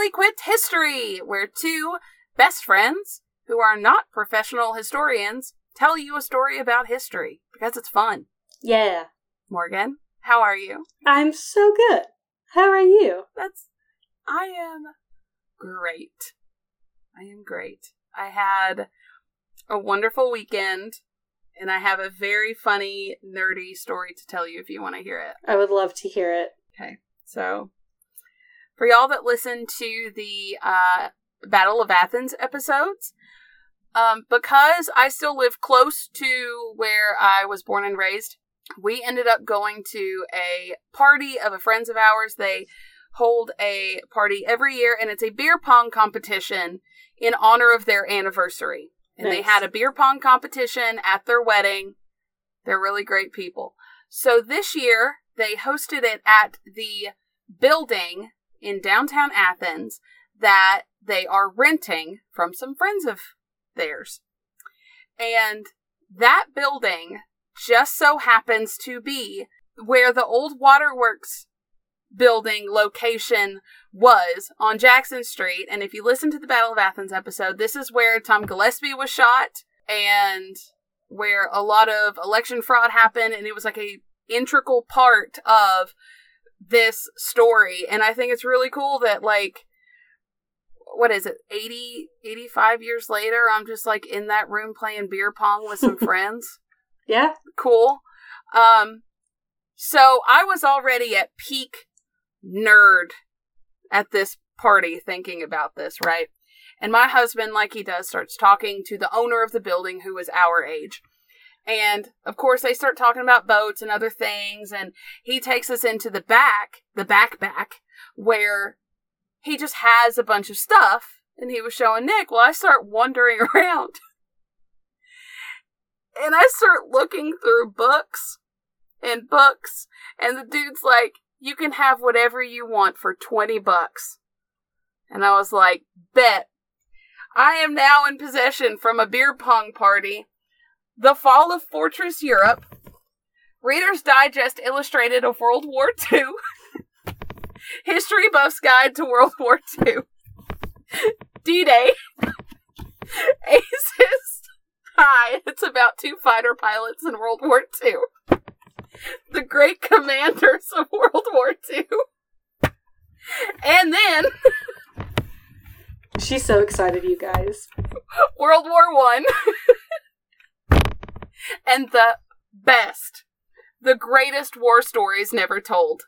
Equipped History, where two best friends who are not professional historians tell you a story about history because it's fun. Yeah. Morgan, how are you? I'm so good. How are you? That's. I am great. I am great. I had a wonderful weekend, and I have a very funny, nerdy story to tell you if you want to hear it. I would love to hear it. Okay, so for y'all that listen to the uh, Battle of Athens episodes, um, because I still live close to where I was born and raised, we ended up going to a party of a friends of ours. They hold a party every year, and it's a beer pong competition in honor of their anniversary. And they had a beer pong competition at their wedding. They're really great people. So this year, they hosted it at the building in downtown Athens that they are renting from some friends of theirs. And that building just so happens to be where the old waterworks building location was on Jackson Street. And if you listen to the Battle of Athens episode, this is where Tom Gillespie was shot and where a lot of election fraud happened. And it was like a integral part of this story. And I think it's really cool that like, what is it 80 85 years later i'm just like in that room playing beer pong with some friends Yeah? cool. Um, so I was already at peak nerd at this party thinking about this, right? And my husband, like he does, starts talking to the owner of the building who is our age. And of course, they start talking about boats and other things. And he takes us into the back, the back back, where he just has a bunch of stuff. And he was showing Nick. Well, I start wandering around and I start looking through books and books, and the dude's like, "You can have whatever you want for twenty bucks," and I was like, "Bet." I am now in possession from a beer pong party, The Fall of Fortress Europe, Reader's Digest Illustrated of World War II, History Buff's Guide to World War II, D Day, Aces. Hi, it's about two fighter pilots in World War II. The great commanders of World War II. And then She's so excited, you guys. World War One. and the best, the greatest war stories never told.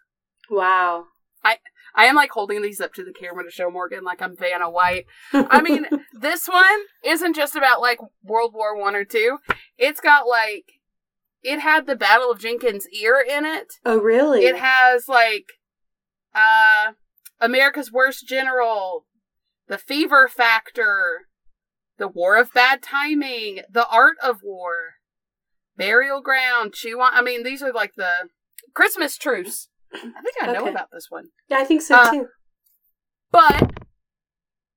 Wow. I I am like holding these up to the camera to show Morgan like I'm Vanna White. I mean, this one isn't just about like World War One or two. It's got like it had the Battle of Jenkins' Ear in it. oh, really? It has like uh America's Worst General, The Fever Factor, The War of Bad Timing, The Art of War, Burial Ground, Chew on I mean, these are like the Christmas truce. I think I know Okay. about this one. yeah, I think so uh, too. But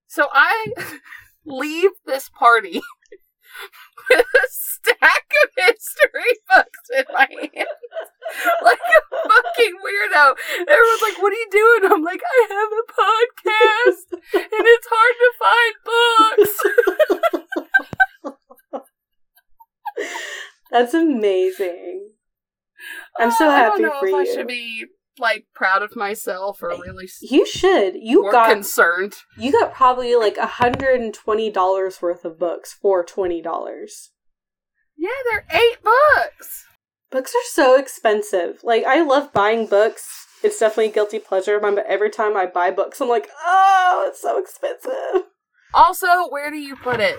so I leave this party with a stack of history books in my hand. Like a fucking weirdo. Everyone's like, what are you doing? I'm like, I have a podcast and it's hard to find books. That's amazing. I'm so Uh, I happy don't know for if you. I should be like proud of myself or really You should. You got concerned. you got probably like a hundred and twenty dollars worth of books for twenty dollars. Yeah, they're eight books. Books are so expensive. Like I love buying books. It's definitely a guilty pleasure but every time I buy books, I'm like, oh, it's so expensive. Also, where do you put it?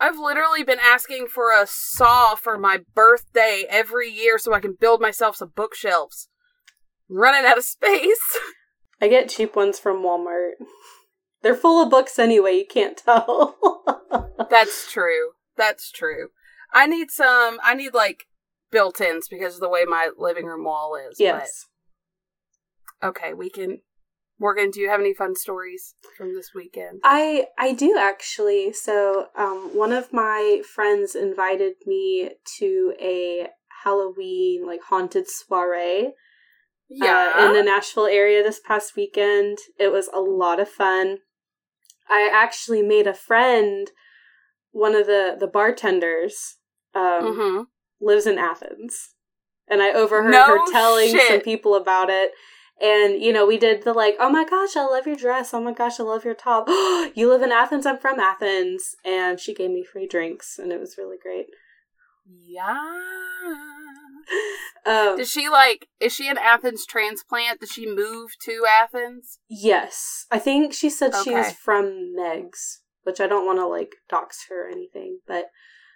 I've literally been asking for a saw for my birthday every year so I can build myself some bookshelves. I'm running out of space. I get cheap ones from Walmart. They're full of books anyway, you can't tell. That's true. That's true. I need some, I need like built ins because of the way my living room wall is. yes. But, okay, we can. Morgan, do you have any fun stories from this weekend? I I do actually. So, um, one of my friends invited me to a Halloween like haunted soiree uh, in the Nashville area this past weekend. It was a lot of fun. I actually made a friend. One of the the bartenders um, Mm-hmm. lives in Athens, and I overheard No her telling some people about it. And you know, we did the like, oh my gosh, I love your dress. Oh my gosh, I love your top. you live in Athens. I'm from Athens, and she gave me free drinks, and it was really great. Yeah. Um, Does she like? Is she an Athens transplant? Did she move to Athens? yes, I think she said she was from Meigs, which I don't want to like dox her or anything, but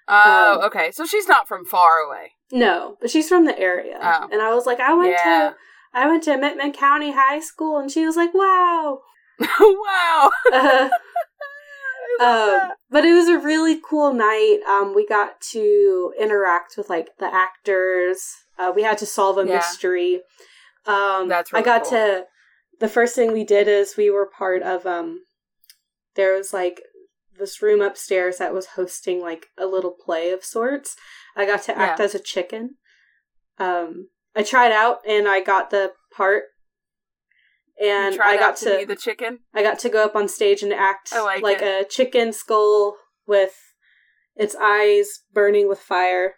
Oh, Um, okay. So she's not from far away. no, but she's from the area. Oh. And I was like, I went Yeah. to I went to McMinn County High School, and she was like, wow. wow. Uh, Um, but it was a really cool night. Um, we got to interact with like the actors. Uh, we had to solve a Yeah. mystery. Um, That's I got cool. to. The first thing we did is we were part of. Um, there was like this room upstairs that was hosting like a little play of sorts. I got to act Yeah. as a chicken. Um, I tried out and I got the part. And I got to, to be the chicken. I got to go up on stage and act like like a chicken skull with its eyes burning with fire.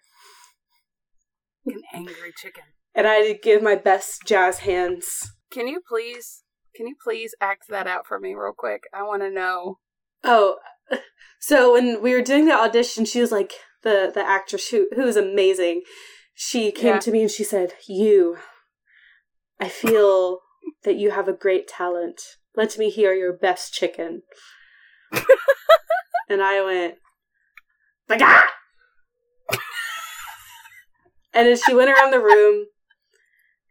An angry chicken. And I had to give my best jazz hands. Can you please? Can you please act that out for me real quick? I want to know. Oh, so when we were doing the audition, she was like the the actress who who was amazing. She came Yeah. to me and she said, "You, I feel that you have a great talent. Let me hear your best chicken." and I went, "Baga!" and then she went around the room,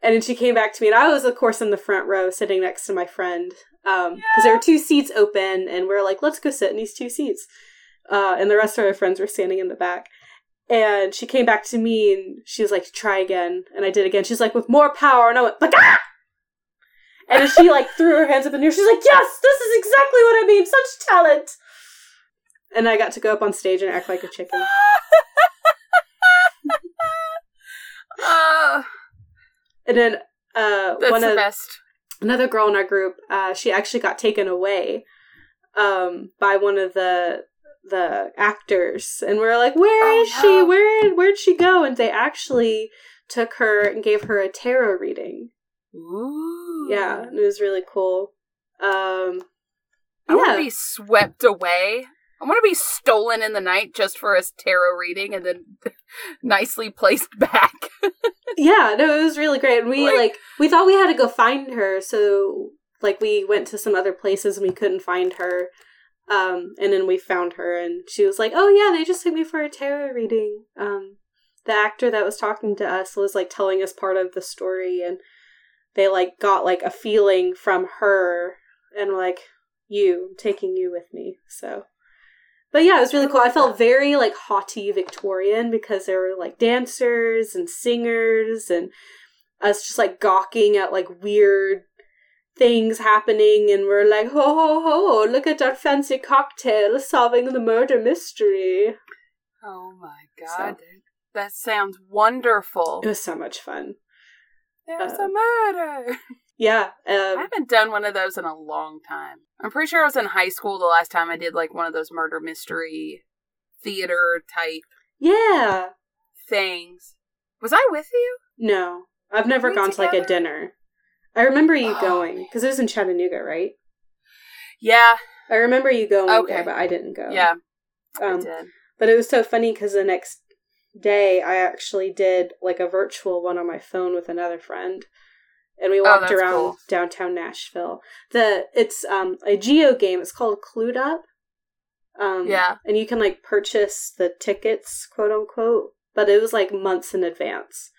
and then she came back to me, and I was, of course, in the front row, sitting next to my friend, because there were two seats open, and we are like, "Let's go sit in these two seats." Uh, and the rest of our friends were standing in the back. And she came back to me and she was like, try again. And I did again. She's like, with more power. And I went, Baga! And then she like threw her hands up in the air. She's like, yes, this is exactly what I mean. Such talent. And I got to go up on stage and act like a chicken. Uh, And then uh, that's one the of best. another girl in our group, uh, she actually got taken away um, by one of the the actors, and we are like, where is Oh, is she? Where where'd she go?" And they actually took her and gave her a tarot reading. Ooh. Yeah, it was really cool. Um, I want to be swept away. I want to be stolen in the night just for a tarot reading and then nicely placed back. yeah, no, it was really great. And we Like- like we thought we had to go find her, so like we went to some other places and we couldn't find her. Um, and then we found her, and she was like, "Oh yeah, they just took me for a tarot reading." Um, the actor that was talking to us was like telling us part of the story, and they like got like a feeling from her, and like, "You, I'm taking you with me." So. But yeah, it was really cool. I felt very like haughty Victorian because there were like dancers and singers and us just like gawking at like weird things happening and we're like, ho ho ho, look at our fancy cocktail solving the murder mystery. Oh my god, dude. That sounds wonderful. It was so much fun. There's uh, a murder. Yeah. I Um, haven't done one of those in a long time. I'm pretty sure I was in high school the last time I did like one of those murder mystery theater type yeah. things. Was I with you? No. I've never gone to like a dinner. I remember you Oh, going because it was in Chattanooga, right? Yeah, I remember you going Okay. there, but I didn't go. yeah, I Um, did. But it was so funny because the next day I actually did like a virtual one on my phone with another friend. And we walked Oh, around cool. downtown Nashville. The it's um a geo game. It's called Clued Up. Um Yeah. and you can like purchase the tickets, quote unquote, but it was like months in advance.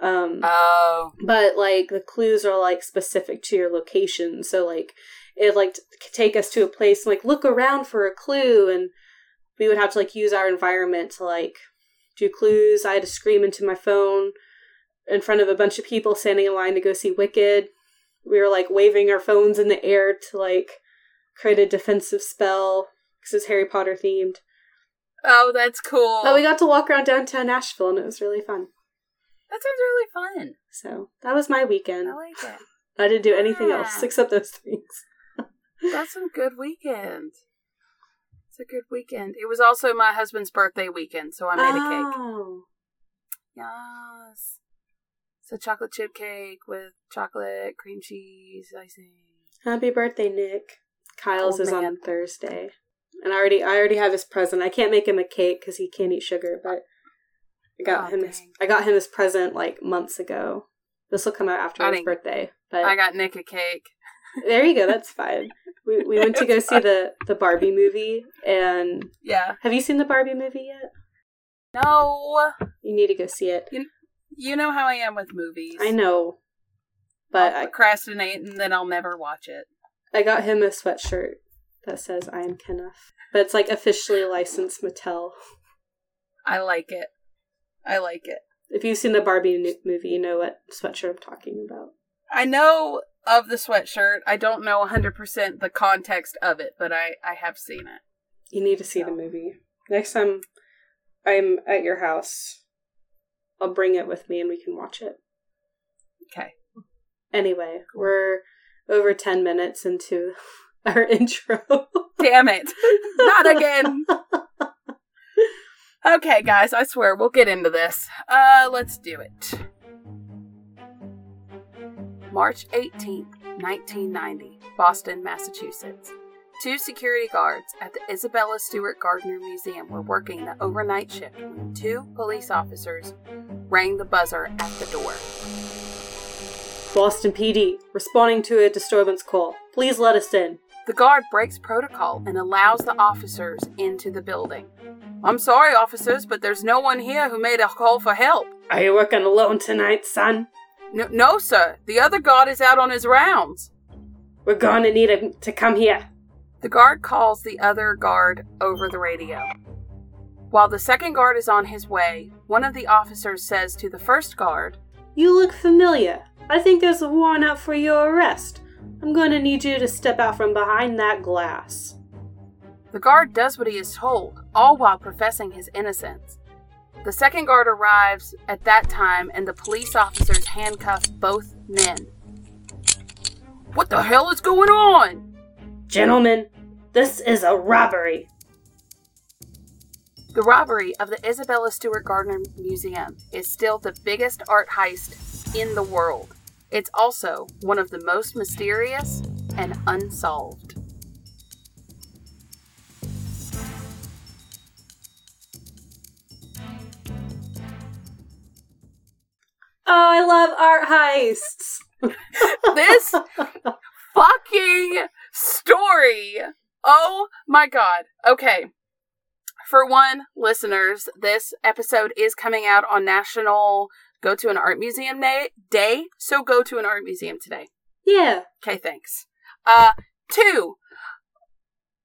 Um Oh, but like the clues are like specific to your location. So like it like take us to a place and, like look around for a clue and we would have to like use our environment to like do clues. I had to scream into my phone in front of a bunch of people standing in line to go see wicked. We were like waving our phones in the air to like create a defensive spell because it's harry potter themed. Oh, that's cool. but we got to walk around downtown nashville and it was really fun that sounds really fun. so that was my weekend I like it. I didn't do anything Yeah. else except those things. That's a good weekend. It's a good weekend. It was also my husband's birthday weekend, so I made a cake. Oh. Yes. It's a chocolate chip cake with chocolate, cream cheese, icing. Happy birthday, Nick. Kyle's Oh, is on. Thursday. And I already I already have his present. I can't make him a cake because he can't eat sugar, but I got Oh, him his. I got him his present like months ago. This will come out after I his birthday. But I got Nick a cake. there you go, that's fine. We we went to go see the the Barbie movie and Yeah. have you seen the Barbie movie yet? No. You need to go see it. You know how I am with movies. I know. But I'll I, procrastinate and then I'll never watch it. I got him a sweatshirt that says I am Kenneth. But it's like officially licensed Mattel. I like it. I like it. If you've seen the Barbie movie, you know what sweatshirt I'm talking about. I know of the sweatshirt. I don't know 100% the context of it, but I, I have seen it. You need to see the movie. Next time I'm at your house, I'll bring it with me and we can watch it. Okay. Anyway, we're over 10 minutes into our intro. Damn it. Not again. Okay, guys, I swear we'll get into this. Uh, let's do it. March 18th, 1990, Boston, Massachusetts. Two security guards at the Isabella Stewart Gardner Museum were working the overnight shift when two police officers rang the buzzer at the door. Boston PD, responding to a disturbance call. Please let us in. The guard breaks protocol and allows the officers into the building. I'm sorry, officers, but there's no one here who made a call for help. Are you working alone tonight, son? No, no, sir. The other guard is out on his rounds. We're going to need him to come here. The guard calls the other guard over the radio. While the second guard is on his way, one of the officers says to the first guard, You look familiar. I think there's a warrant out for your arrest. I'm going to need you to step out from behind that glass. The guard does what he is told, all while professing his innocence. The second guard arrives at that time and the police officers handcuff both men. What the hell is going on? Gentlemen, this is a robbery. The robbery of the Isabella Stewart Gardner Museum is still the biggest art heist in the world. It's also one of the most mysterious and unsolved. I love art heists. This fucking story. Oh my god. Okay. For one, listeners, this episode is coming out on National Go to an Art Museum Day, day so go to an art museum today. yeah. Okay, thanks. Uh, two,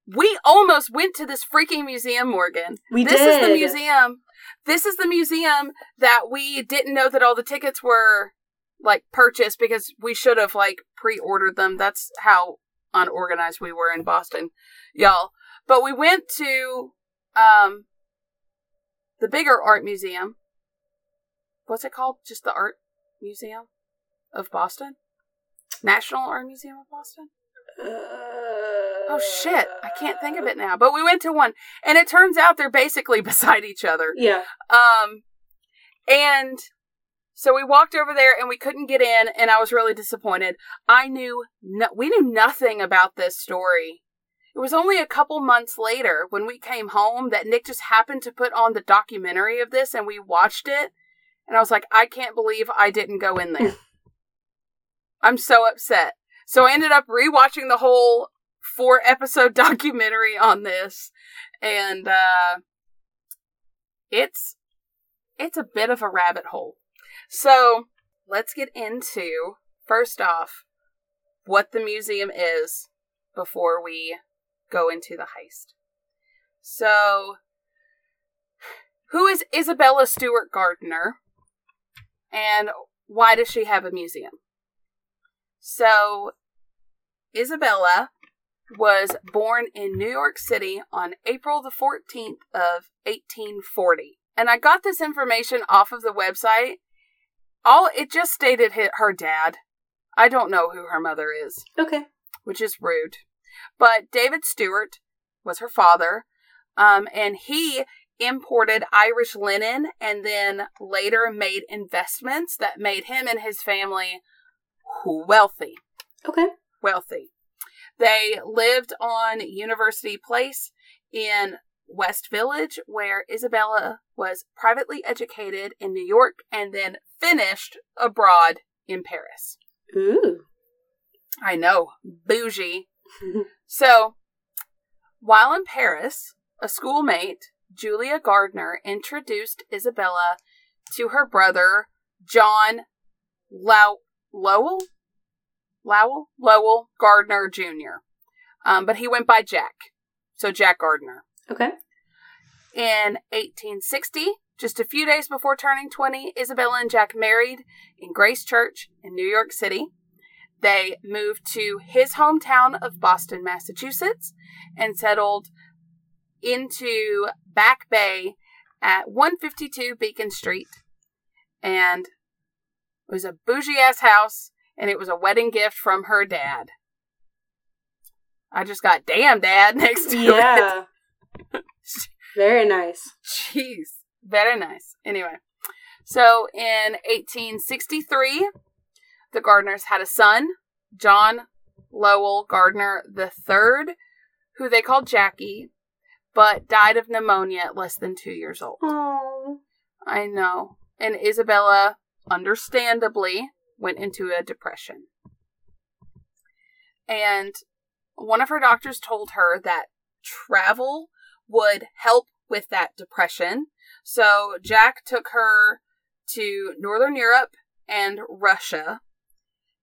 we almost went to this freaking museum, Morgan. We this did. is the museum. This is the museum that we didn't know that all the tickets were like purchased because we should have like pre-ordered them. That's how unorganized we were in Boston, y'all. But we went to um the bigger art museum. What's it called? Just the art museum of Boston? National Art Museum of Boston? Oh shit, I can't think of it now. But we went to one and it turns out they're basically beside each other. Yeah. Um and so we walked over there and we couldn't get in and I was really disappointed. I knew no- we knew nothing about this story. It was only a couple months later when we came home that Nick just happened to put on the documentary of this and we watched it and I was like I can't believe I didn't go in there. I'm so upset. So I ended up rewatching the whole four episode documentary on this and uh it's it's a bit of a rabbit hole. So, let's get into first off what the museum is before we go into the heist. So, who is Isabella Stewart Gardner and why does she have a museum? So, Isabella was born in New York City on April the 14th of 1840. And I got this information off of the website. All it just stated her dad. I don't know who her mother is, Okay. which is rude. But David Stewart was her father, um, and he imported Irish linen and then later made investments that made him and his family wealthy. Okay. Wealthy. They lived on University Place in West Village, where Isabella was privately educated in New York and then finished abroad in Paris. Ooh. I know, bougie. so, while in Paris, a schoolmate, Julia Gardner, introduced Isabella to her brother, John Low- Lowell? Lowell? Lowell Gardner Jr. Um, but he went by Jack. So, Jack Gardner. Okay. In 1860, just a few days before turning 20, Isabella and Jack married in Grace Church in New York City. They moved to his hometown of Boston, Massachusetts, and settled into Back Bay at 152 Beacon Street. And it was a bougie ass house, and it was a wedding gift from her dad. I just got damn dad next to it. Yeah. Very nice. Jeez. Very nice. Anyway, so in 1863, the Gardners had a son, John Lowell Gardner III, who they called Jackie, but died of pneumonia at less than two years old. Oh. I know. And Isabella, understandably, went into a depression. And one of her doctors told her that travel would help with that depression. So Jack took her to Northern Europe and Russia.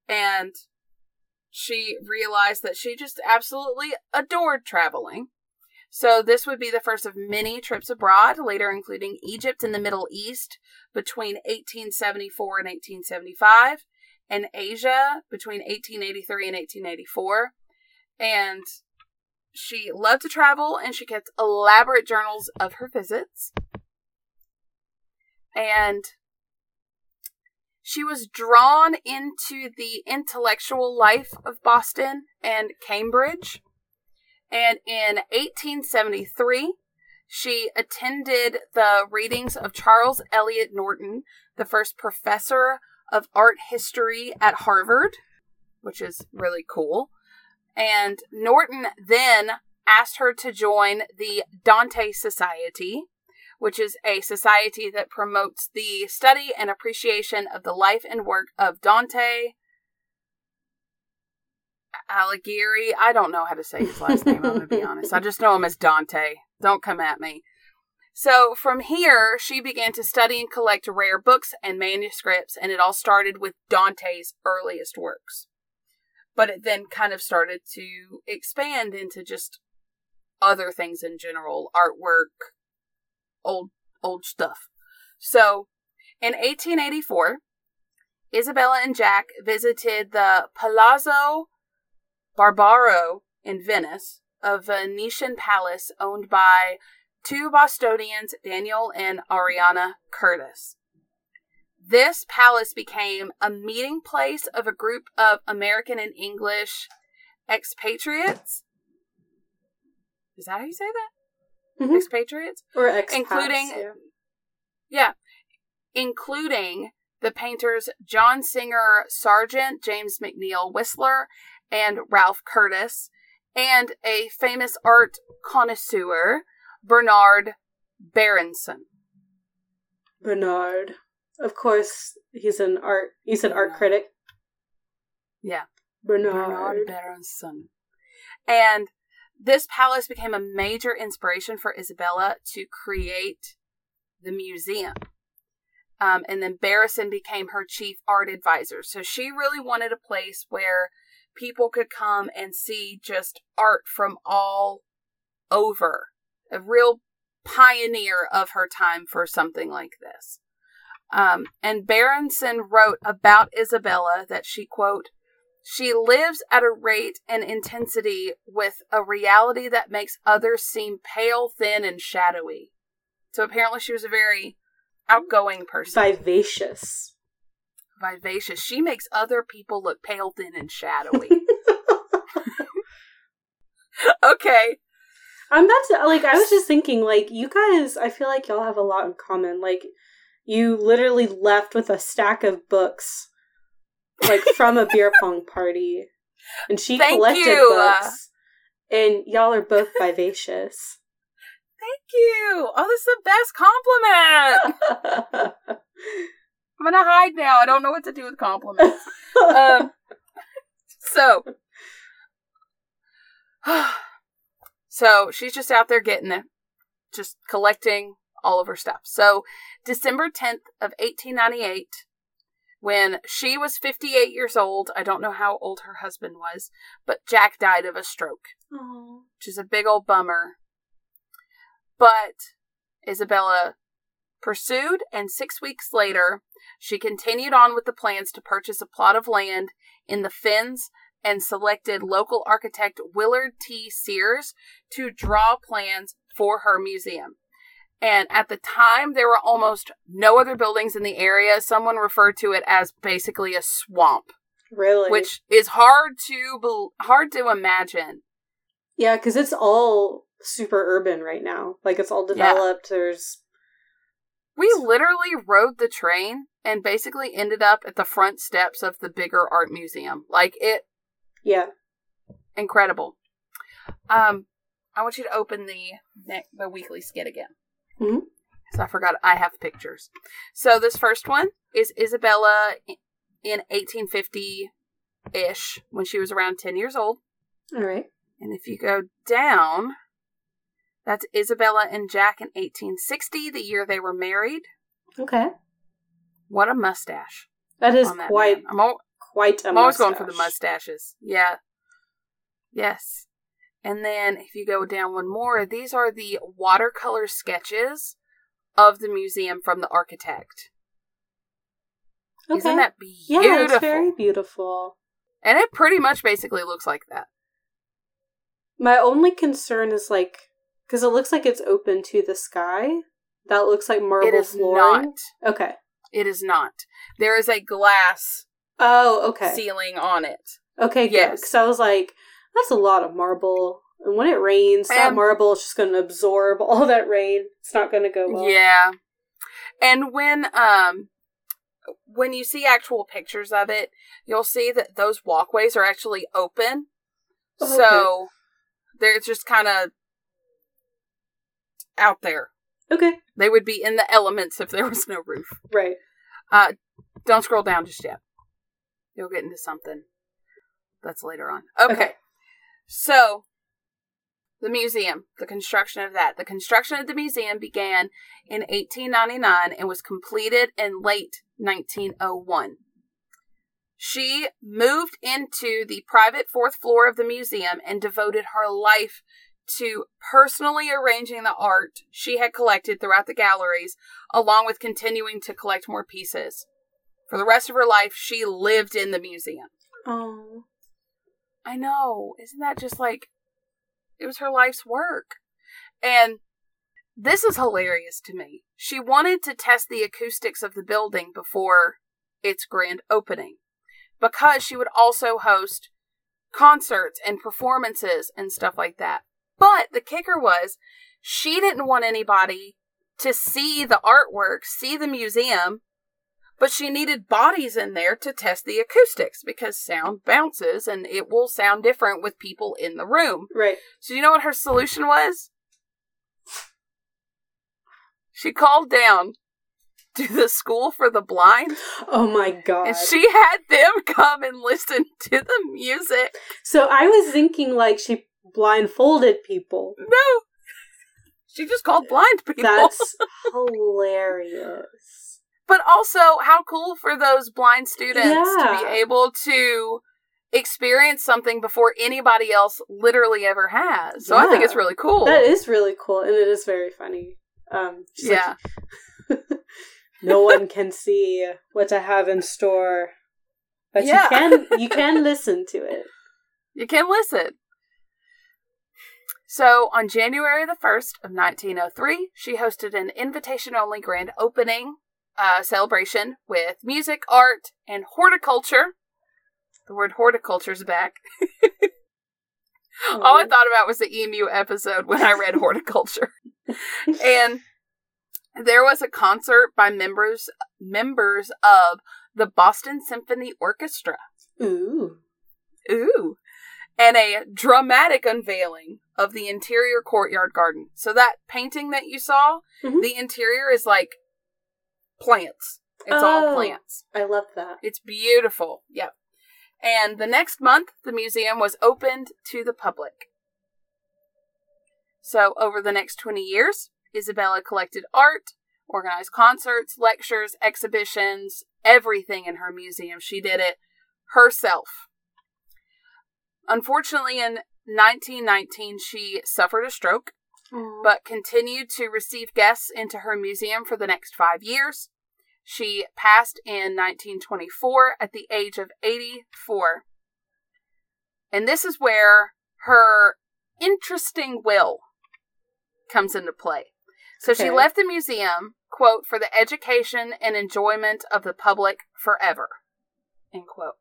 And she realized that she just absolutely adored traveling. So this would be the first of many trips abroad, later including Egypt and the Middle East between 1874 and 1875, and Asia between 1883 and 1884. And she loved to travel and she kept elaborate journals of her visits. And she was drawn into the intellectual life of Boston and Cambridge. And in 1873, she attended the readings of Charles Eliot Norton, the first professor of art history at Harvard, which is really cool. And Norton then asked her to join the Dante Society, which is a society that promotes the study and appreciation of the life and work of Dante Alighieri. I don't know how to say his last name, I'm going to be honest. I just know him as Dante. Don't come at me. So from here, she began to study and collect rare books and manuscripts, and it all started with Dante's earliest works. But it then kind of started to expand into just other things in general, artwork, old old stuff. So, in 1884, Isabella and Jack visited the Palazzo Barbaro in Venice, a Venetian palace owned by two Bostonians, Daniel and Ariana Curtis. This palace became a meeting place of a group of American and English expatriates. Is that how you say that? Mhm. Expatriates? Or ex Including- yeah. Yeah. Including the painters John Singer Sargent, James McNeill Whistler, and Ralph Curtis, and a famous art connoisseur, Bernard Berenson. Bernard. Of course, he's an art. He's an art critic. Yeah. Bernard. Bernard Berenson. And this palace became a major inspiration for Isabella to create the museum. Um, and then Berenson became her chief art advisor. So she really wanted a place where people could come and see just art from all over. A real pioneer of her time for something like this. Um, and Berenson wrote about Isabella that she, quote, she lives at a rate and intensity with a reality that makes others seem pale, thin, and shadowy. So apparently she was a very outgoing person. Vivacious. Vivacious. She makes other people look pale, thin, and shadowy. okay. I'm not to, like I was just thinking like you guys I feel like y'all have a lot in common. Like you literally left with a stack of books like from a beer pong party and she Thank collected you. books and y'all are both vivacious. Thank you. Oh, this is the best compliment. I'm gonna hide now. I don't know what to do with compliments. um, so, so she's just out there getting it, just collecting all of her stuff. So, December 10th of 1898, when she was 58 years old, I don't know how old her husband was, but Jack died of a stroke, Aw. which is a big old bummer. But Isabella pursued, and six weeks later, she continued on with the plans to purchase a plot of land in the Fens and selected local architect Willard T. Sears to draw plans for her museum. And at the time, there were almost no other buildings in the area. Someone referred to it as basically a swamp, Really? which is hard to bel hard to imagine. Yeah, because it's all super urban right now. Like it's all Yeah. developed. There's We literally rode the train and basically ended up at the front steps of the bigger art museum. Like it yeah. incredible. Um, I want you to open the ne- the weekly skit again. Mhm. So I forgot I have pictures. So this first one is Isabella in 1850 ish when she was around 10 years old. All right. And if you go down, that's Isabella and Jack in 1860, the year they were married. Okay. What a mustache That is that quite man. I'm, al- quite a I'm always going for the mustaches. Yeah. Yes. And then if you go down one more, these are the watercolor sketches of the museum from the architect. Okay. Isn't that beautiful? yeah, it's very beautiful. And it pretty much basically looks like that. My only concern is like because it looks like it's open to the sky. That looks like marble it is flooring. not. Okay. It is not. There is a glass Oh, okay. ceiling on it. Okay. Yes. Because I was like, that's a lot of marble. And when it rains, that marble is just going to absorb all that rain. It's not going to go well. Yeah. And when um when you see actual pictures of it, you'll see that those walkways are actually open. Oh, okay. So they're just kind of out there. Okay. They would be in the elements if there was no roof. Right. Uh, Don't scroll down just yet. You'll get into something that's later on. Okay. Okay. So, the museum, the construction of that. The construction of the museum began in 1899 and was completed in late 1901. She moved into the private fourth floor of the museum and devoted her life to personally arranging the art she had collected throughout the galleries, along with continuing to collect more pieces. For the rest of her life, she lived in the museum. Oh. I know. Isn't that just like it was her life's work? And this is hilarious to me. She wanted to test the acoustics of the building before its grand opening because she would also host concerts and performances and stuff like that. But the kicker was she didn't want anybody to see the artwork, see the museum, but she needed bodies in there to test the acoustics because sound bounces and it will sound different with people in the room. Right. So, you know what her solution was? She called down to the school for the blind Oh my god. and she had them come and listen to the music. so I was thinking like she blindfolded people. No, she just called blind people. That's hilarious. but also, how cool for those blind students to be able to experience something before anybody else literally ever has. So I think it's really cool. That is really cool and it is very funny. Um she's like, yeah. no one can see what I have in store. But Yeah. you can you can listen to it. You can listen. So, on January the 1st of 1903, she hosted an invitation only grand opening uh, celebration with music, art, and horticulture. The word horticulture is back. All I thought about was the emu episode when I read horticulture. and there was a concert by members members of the Boston Symphony Orchestra. Ooh. Ooh. And a dramatic unveiling of the interior courtyard garden. So that painting that you saw, Mhm. the interior is like plants. It's all Oh. plants. I love that. It's beautiful. Yep. And the next month, the museum was opened to the public. So, over the next 20 years, Isabella collected art, organized concerts, lectures, exhibitions, everything in her museum. She did it herself. Unfortunately, in 1919, she suffered a stroke mm-hmm. but continued to receive guests into her museum for the next five years. She passed in 1924 at the age of 84. And this is where her interesting will comes into play. So she left the museum, quote, for the education and enjoyment of the public forever, end quote.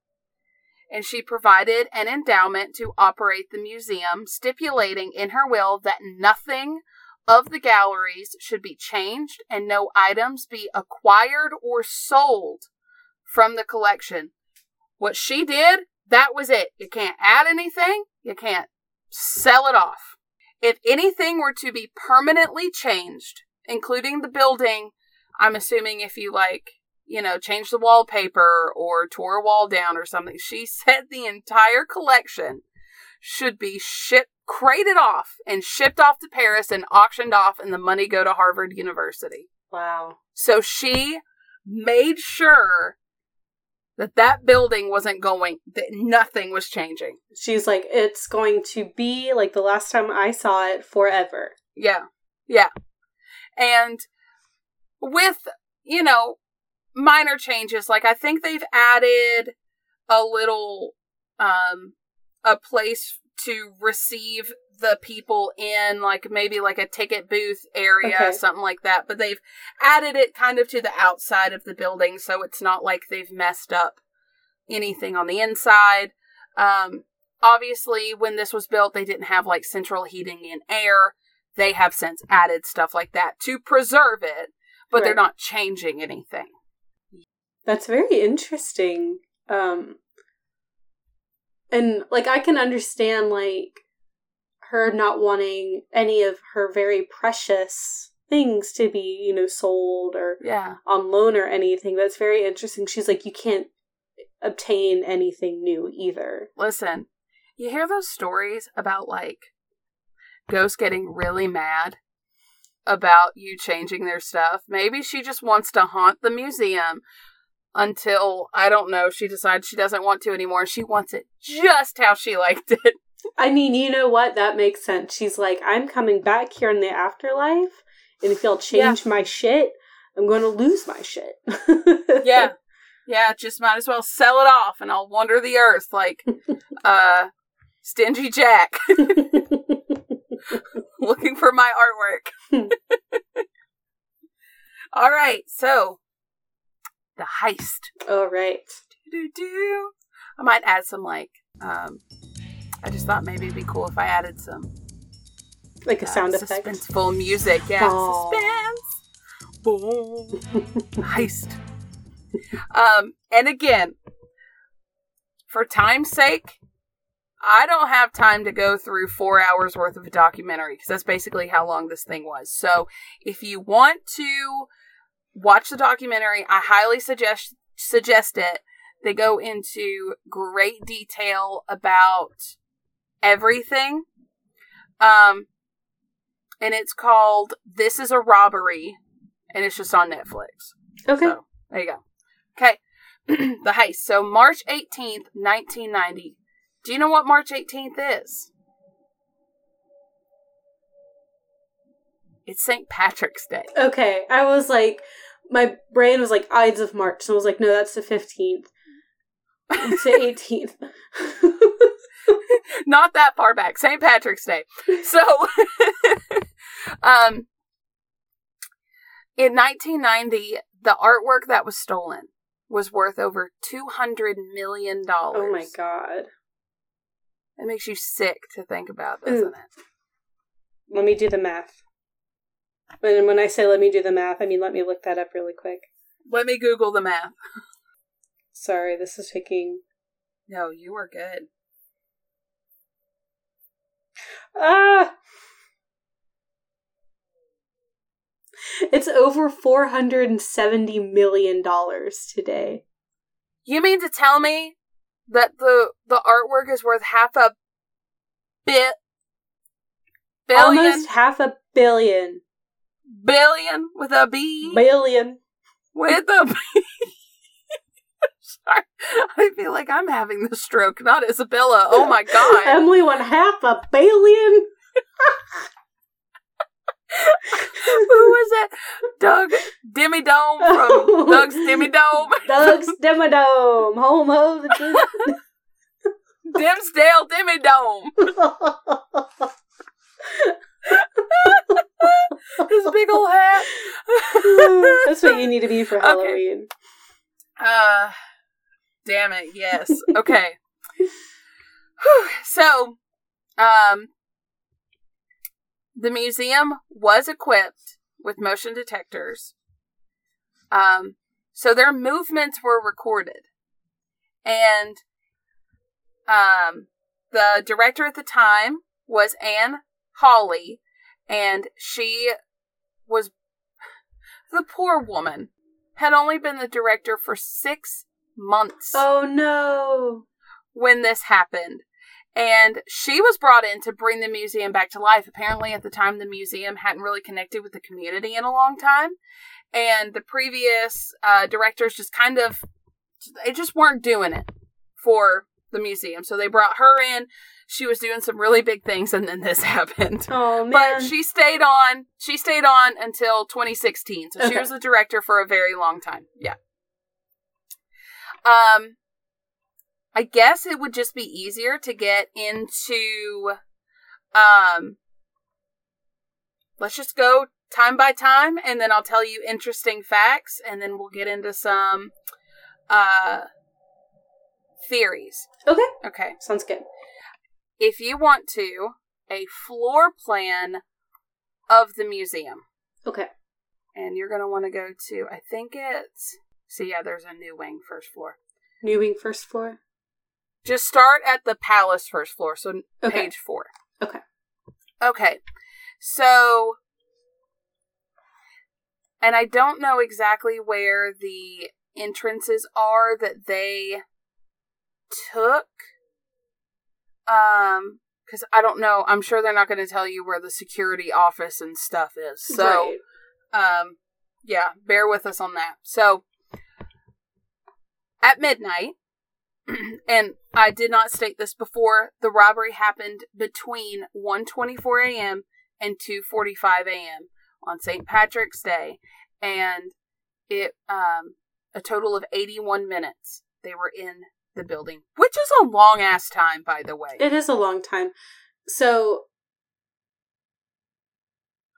And she provided an endowment to operate the museum, stipulating in her will that nothing of the galleries should be changed and no items be acquired or sold from the collection. What she did, that was it. You can't add anything, you can't sell it off. If anything were to be permanently changed, including the building, I'm assuming if you like, you know, change the wallpaper or tore a wall down or something, she said the entire collection should be shipped, crated off, and shipped off to Paris and auctioned off, and the money go to Harvard University. Wow. So she made sure that that building wasn't going, that nothing was changing. She's like, it's going to be like the last time I saw it forever. Yeah. Yeah. And with, you know, minor changes, like I think they've added a little um a place to receive the people in like maybe like a ticket booth area Okay. something like that. But they've added it kind of to the outside of the building so it's not like they've messed up anything on the inside. Um obviously when this was built they didn't have like central heating and air. They have since added stuff like that to preserve it but they're not changing anything That's very interesting. Um and like I can understand like her not wanting any of her very precious things to be, you know, sold or yeah on loan or anything. That's very interesting. She's like, you can't obtain anything new either. Listen, you hear those stories about like ghosts getting really mad about you changing their stuff. Maybe she just wants to haunt the museum until I don't know, she decides she doesn't want to anymore. She wants it just how she liked it. I mean, you know what? That makes sense. She's like, I'm coming back here in the afterlife, and if y'all change my shit, I'm going to lose my shit. Yeah. Yeah, just might as well sell it off and I'll wander the earth like uh Stingy Jack looking for my artwork. All right, so the heist. All right. Do-do-do. I might add some like um I just thought maybe it'd be cool if I added some Like a uh, sound effect. suspenseful music. Yeah, Aw. suspense. Boom. heist. Um, and again, for time's sake, I don't have time to go through four hours worth of a documentary because that's basically how long this thing was. So, if you want to watch the documentary, I highly suggest suggest it. They go into great detail about everything. Um, and it's called "This Is a Robbery," and it's just on Netflix. Okay. So there you go. Okay. the heist. So March 18th, 1990. Do you know what March 18th is? It's St. Patrick's Day. Okay. I was like, my brain was like Ides of March, and I was like, no, that's the 15th. It's the 18th. Not that far back. St. Patrick's Day. So, um, in 1990, the artwork that was stolen was worth over $200 million. oh my god. It makes you sick to think about, doesn't Ooh. it? Let me do the math. And when I say let me do the math, I mean let me look that up really quick. Let me Google the math. Sorry, this is taking. No, you were good. Ah! It's over $470 million today. You mean to tell me that the the artwork is worth half a bit billion Almost half a billion. Billion with a B Billion. with a B? Sorry, I feel like I'm having the stroke, not Isabella. Oh my god! Emily won half a billion. Who was that? Doug Dimmadome from Doug's Dimmadome. Doug's Demodome, home of the. Dimmsdale Dimmy Dome. His big old hat. That's what you need to be for Okay. Halloween. Uh, damn it. Yes. Okay. Whew. so, um, the museum was equipped with motion detectors. Um, so their movements were recorded. And, um, the director at the time was Anne Hawley, and she was the poor woman had only been the director for six months Oh no. when this happened. And she was brought in to bring the museum back to life. Apparently, at the time, the museum hadn't really connected with the community in a long time. And the previous uh, directors just kind of, they just weren't doing it for the museum. So they brought her in. She was doing some really big things, and then this happened. Oh man. But she stayed on. She stayed on until 2016. So she was the director for a very long time. Yeah. Um I guess it would just be easier to get into um let's just go time by time and then I'll tell you interesting facts and then we'll get into some uh theories. okay. Okay Sounds good. If you want to, a floor plan of the museum. Okay. And you're going to want to go to, I think it's, see, yeah, there's a new wing first floor. New wing first floor. Just start at the palace first floor, so Okay. page four. Okay. Okay. So, and I don't know exactly where the entrances are that they took. Um, because I don't know. I'm sure they're not going to tell you where the security office and stuff is. So, Right. um, yeah, bear with us on that. So, at midnight, and I did not state this before, the robbery happened between 1:24 a.m. and 2:45 a.m. on St. Patrick's Day, and it um a total of 81 minutes they were in the building, which is a long ass time, by the way. It is a long time. So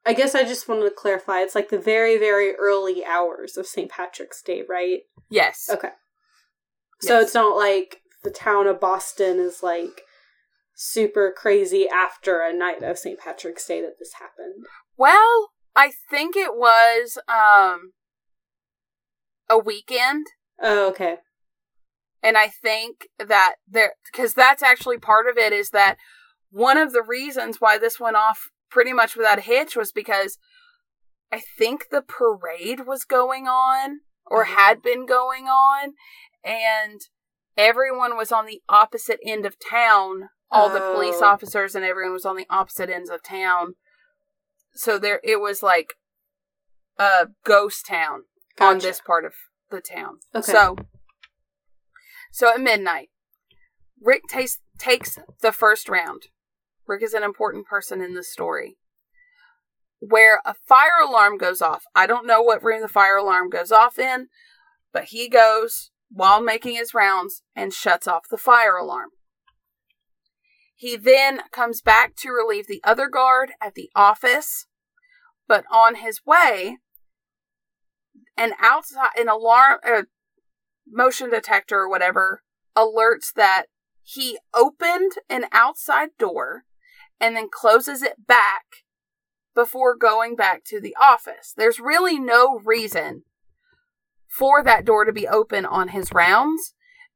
I guess I just wanted to clarify. It's like the very, very early hours of St. Patrick's Day, right? yes. Okay. So Yes. it's not like the town of Boston is like super crazy after a night of St. Patrick's Day that this happened. Well, I think it was um a weekend Oh, okay. And I think that there cuz that's actually part of it is that one of the reasons why this went off pretty much without a hitch was because I think the parade was going on or Mhm. had been going on and everyone was on the opposite end of town all the police Oh. officers and everyone was on the opposite ends of town so there it was like a ghost town on this part of the town Okay. so so at midnight rick takes takes the first round. Rick is an important person in this story. Where a fire alarm goes off. I don't know what room the fire alarm goes off in but he goes while making his rounds and shuts off the fire alarm. He then comes back to relieve the other guard at the office, but on his way, an outside an alarm uh, motion detector or whatever alerts that he opened an outside door and then closes it back before going back to the office. There's really no reason for that door to be open on his rounds.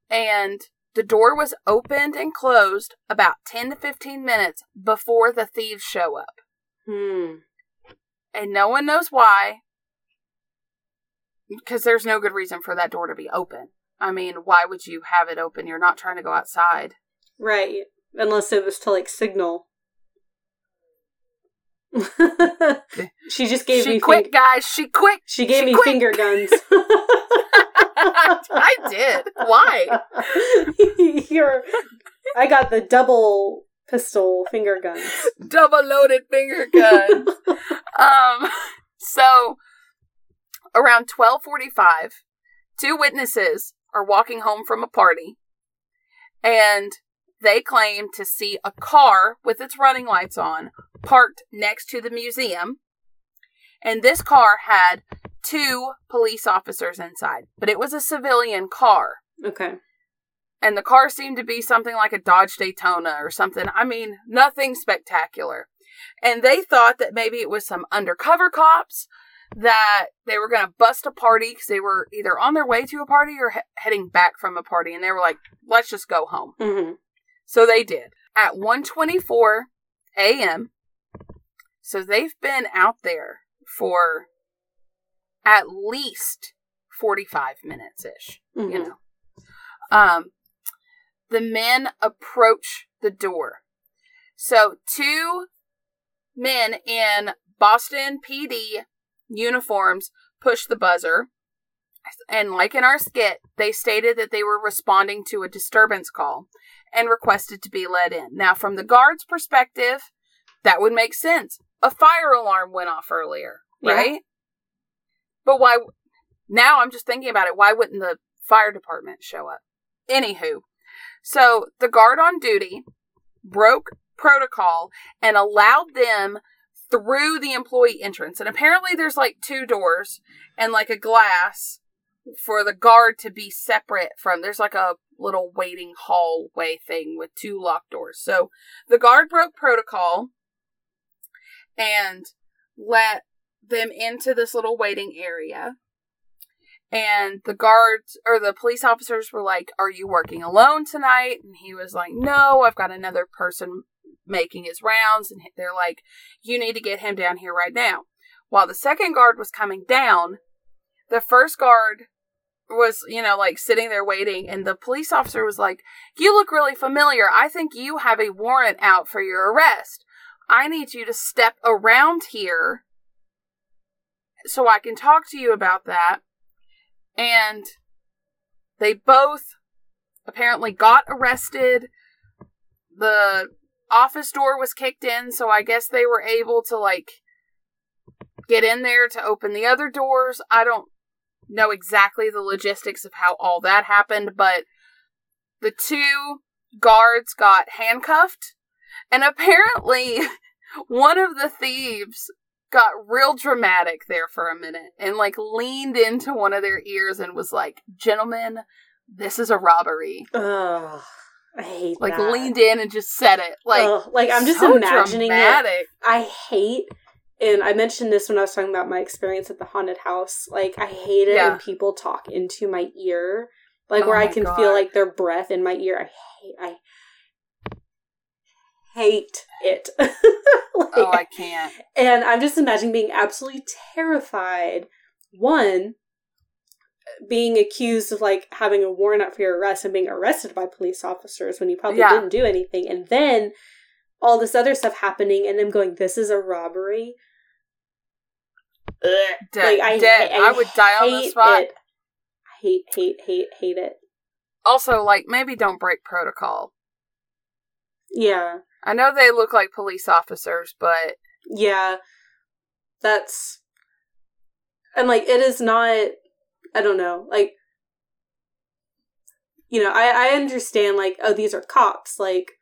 And the door was opened and closed about 10 to 15 minutes before the thieves show up. Hmm. And no one knows why. Because there's no good reason for that door to be open. I mean, why would you have it open? You're not trying to go outside. Right. Unless it was to like signal. she just gave she me quit, fing- guys. She quit. she gave she me finger guns. I did. Why? You're I got the double pistol finger guns. Double loaded finger guns. um. So around twelve forty five, two witnesses are walking home from a party, and they claim to see a car with its running lights on parked next to the museum. And this car had two police officers inside, but it was a civilian car. Okay. And the car seemed to be something like a Dodge Daytona or something. I mean, nothing spectacular. And they thought that maybe it was some undercover cops that they were going to bust a party because they were either on their way to a party or he- heading back from a party. And they were like, let's just go home. hmm So they did. At 1:24 a.m. So they've been out there for at least 45 minutes ish, Mm-hmm. you know. Um the men approach the door. So two men in Boston PD uniforms push the buzzer. And like in our skit, they stated that they were responding to a disturbance call and requested to be let in. Now, from the guard's perspective, that would make sense. A fire alarm went off earlier, Yeah. right? But why? Now I'm just thinking about it. Why wouldn't the fire department show up? Anywho, so the guard on duty broke protocol and allowed them through the employee entrance. And apparently, there's like two doors and like a glass for the guard to be separate from. There's like a little waiting hallway thing with two locked doors. So the guard broke protocol and let them into this little waiting area. And the guards or the police officers were like, Are you working alone tonight? And he was like, No, I've got another person making his rounds. And they're like, You need to get him down here right now. While the second guard was coming down, the first guard was, you know, like sitting there waiting. And the police officer was like, You look really familiar. I think you have a warrant out for your arrest. I need you to step around here so I can talk to you about that. And they both apparently got arrested. The office door was kicked in, so I guess they were able to like get in there to open the other doors. I don't know exactly the logistics of how all that happened, but the two guards got handcuffed, and apparently one of the thieves got real dramatic there for a minute and like leaned into one of their ears and was like, "Gentlemen, this is a robbery." Ugh. I hate Like that. leaned in and just said it. Like Ugh, like I'm just so imagining it. I hate, and I mentioned this when I was talking about my experience at the haunted house. Like, I hate it Yeah. when people talk into my ear, like Oh where I can God. feel like their breath in my ear. I hate, I hate it. Oh, like, Oh, I can't. and I'm just imagining being absolutely terrified. One, being accused of like having a warrant out for your arrest and being arrested by police officers when you probably Yeah. didn't do anything, and then all this other stuff happening, and them going, "This is a robbery." Dead. Like I, Dead. I, I would die on the spot. It. Hate, hate, hate, hate it. Also, like maybe don't break protocol. Yeah, I know they look like police officers, but yeah. That's and like it is not. I don't know. Like you know, I I understand. Like oh, these are cops. Like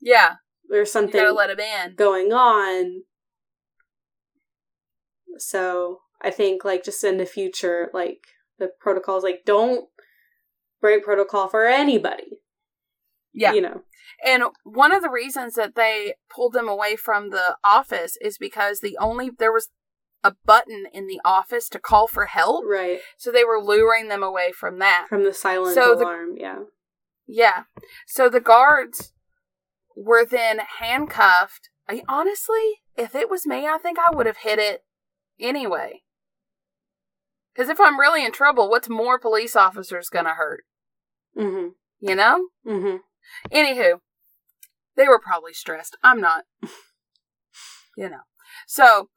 yeah, there's something let in. going on. So I think like just in the future, like the protocols, like don't break protocol for anybody. Yeah. You know. And one of the reasons that they pulled them away from the office is because the only there was a button in the office to call for help. Right. So they were luring them away from that. From the silent So the- alarm, yeah. Yeah. So the guards were then handcuffed. I, honestly, if it was me, I think I would have hit it anyway. Because if I'm really in trouble, what's more police officers going to hurt? Mm-hmm. You know? Mm-hmm. Anywho, they were probably stressed. I'm not. you know. So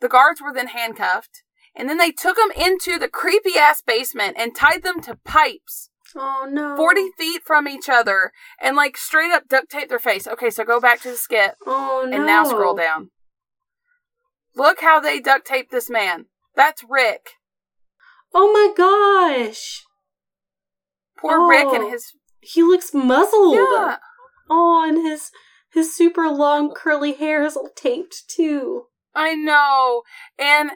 the guards were then handcuffed, and then they took them into the creepy ass basement and tied them to pipes Oh no. 40 feet from each other and like straight up duct tape their face. Okay, so go back to the skit Oh no. and now scroll down. Look how they duct taped this man. That's Rick. Oh my gosh. Poor Rick Oh. and his. He looks muzzled. Yeah. Oh, and his his super long curly hair is all taped too. I know. And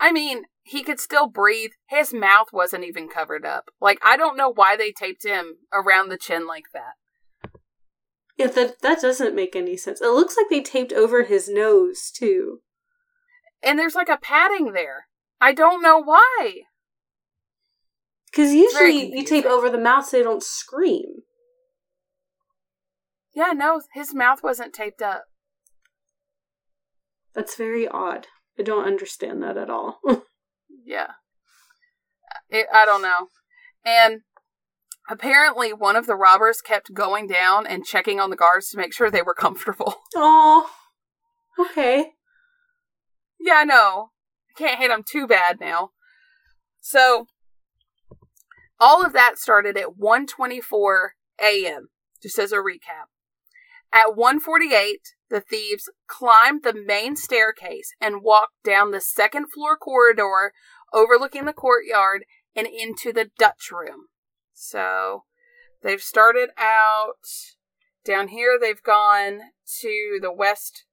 I mean, he could still breathe. His mouth wasn't even covered up. Like, I don't know why they taped him around the chin like that. Yeah, that that doesn't make any sense. It looks like they taped over his nose too. And there's like a padding there. I don't know why. Because usually you tape over the mouth so they don't scream. Yeah, no, his mouth wasn't taped up. That's very odd. I don't understand that at all. Yeah. It, I don't know. And apparently, one of the robbers kept going down and checking on the guards to make sure they were comfortable. oh. Okay. yeah, I know. I can't hate them too bad now. So, all of that started at 1:24 a.m. Just as a recap. At 1:48, the thieves climbed the main staircase and walked down the second floor corridor overlooking the courtyard and into the Dutch room. So, they've started out down here. They've gone to the west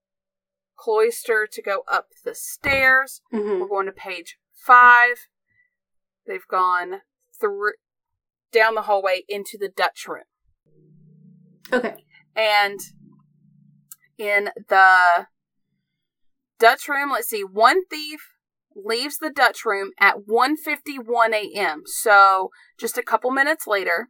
cloister to go up the stairs. hmm We're going to page five. They've gone through down the hallway into the Dutch room. Okay. And in the Dutch room, let's see, one thief leaves the Dutch room at 1:51 a.m. So, just a couple minutes later,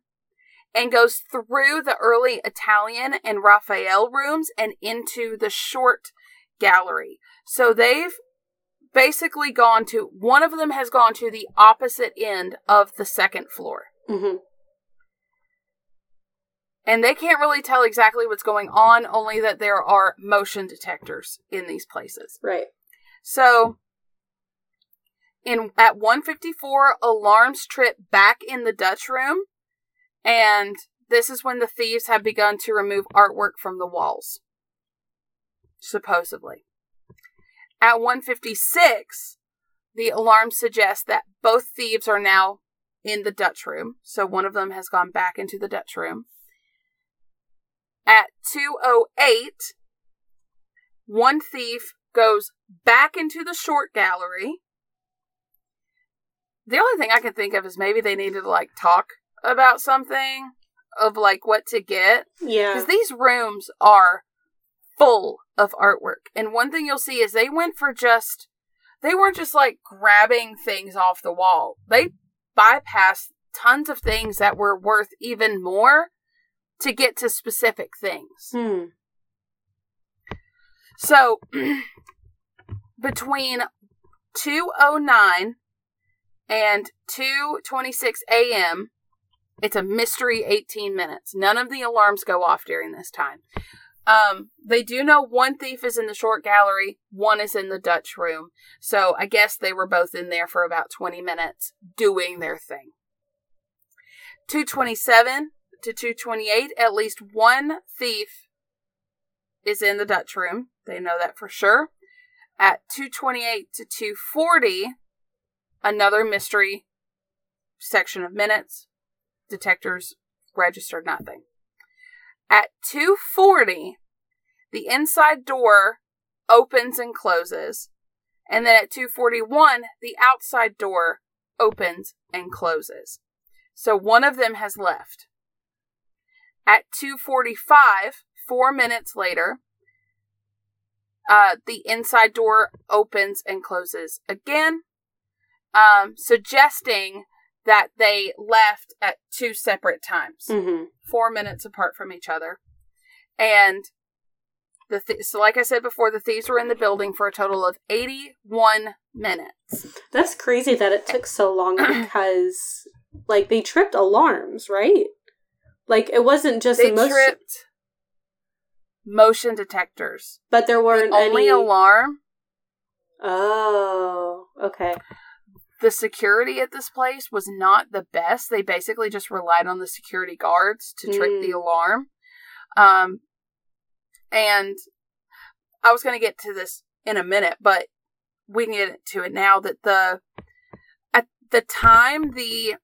and goes through the early Italian and Raphael rooms and into the short gallery. So they've basically gone to one of them has gone to the opposite end of the second floor. hmm And they can't really tell exactly what's going on, only that there are motion detectors in these places. Right. So in at 154 alarms trip back in the Dutch room and this is when the thieves have begun to remove artwork from the walls. Supposedly. At 156, the alarm suggests that both thieves are now in the Dutch room. So one of them has gone back into the Dutch room. At 208, one thief goes back into the short gallery. The only thing I can think of is maybe they needed to like talk about something of like what to get Yeah. because these rooms are full of artwork. And one thing you'll see is they went for just they weren't just like grabbing things off the wall. They bypassed tons of things that were worth even more to get to specific things. Hmm. So between 209 and 226 a.m. it's a mystery 18 minutes. None of the alarms go off during this time. Um, they do know one thief is in the short gallery, one is in the Dutch room. So I guess they were both in there for about 20 minutes doing their thing. 227 to 228, at least one thief is in the Dutch room. They know that for sure. At 228 to 240, another mystery section of minutes. Detectors registered nothing. At 240, the inside door opens and closes. And then at 241, the outside door opens and closes. So one of them has left. At 2:45, 4 minutes later, uh, the inside door opens and closes again, um, suggesting that they left at two separate times, Mm-hmm. four minutes apart from each other. And the th- so, like I said before, the thieves were in the building for a total of 81 minutes. That's crazy that it took so long because, like, they tripped alarms, right? Like, it wasn't just They the most, tripped motion detectors. but there weren't Only any. alarm. oh, okay. The security at this place was not the best. They basically just relied on the security guards to trick Mm. the alarm. Um, and I was going to get to this in a minute, but we can get to it now. That the at the time the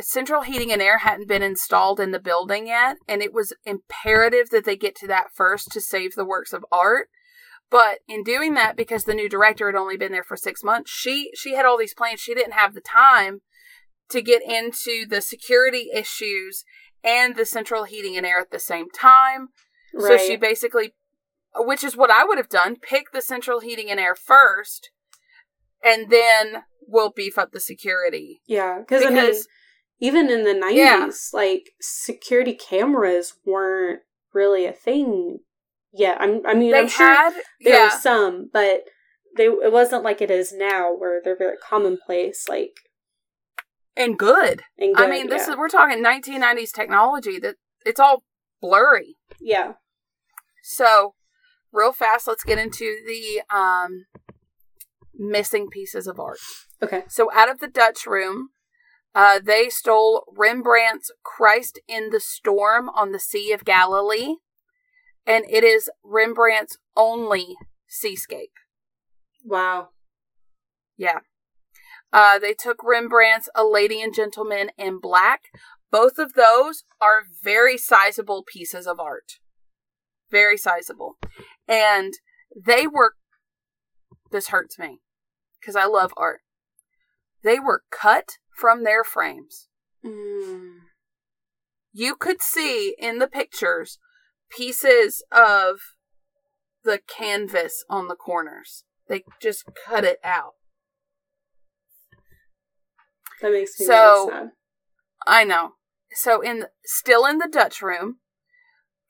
central heating and air hadn't been installed in the building yet, and it was imperative that they get to that first to save the works of art. But in doing that, because the new director had only been there for six months, she she had all these plans. She didn't have the time to get into the security issues and the central heating and air at the same time. Right. So she basically, which is what I would have done, pick the central heating and air first, and then we'll beef up the security. yeah, because I mean, Because even in the nineties, Yeah. like security cameras weren't really a thing yet. I'm, I mean, they I'm sure there yeah, were some, but they it wasn't like it is now, where they're very commonplace, like and good. and I mean, this yeah. is we're talking 1990s technology that it's all blurry. yeah. So, real fast, let's get into the um, missing pieces of art. Okay. So, out of the Dutch room, uh, they stole Rembrandt's Christ in the Storm on the Sea of Galilee, and it is Rembrandt's only seascape. Wow. Yeah. Uh, they took Rembrandt's A Lady and Gentleman in Black. Both of those are very sizable pieces of art. Very sizable. And they were, this hurts me because I love art. They were cut from their frames. Mm. You could see in the pictures pieces of the canvas on the corners. They just cut it out. That makes me So- really sad. I know. So in still in the Dutch room,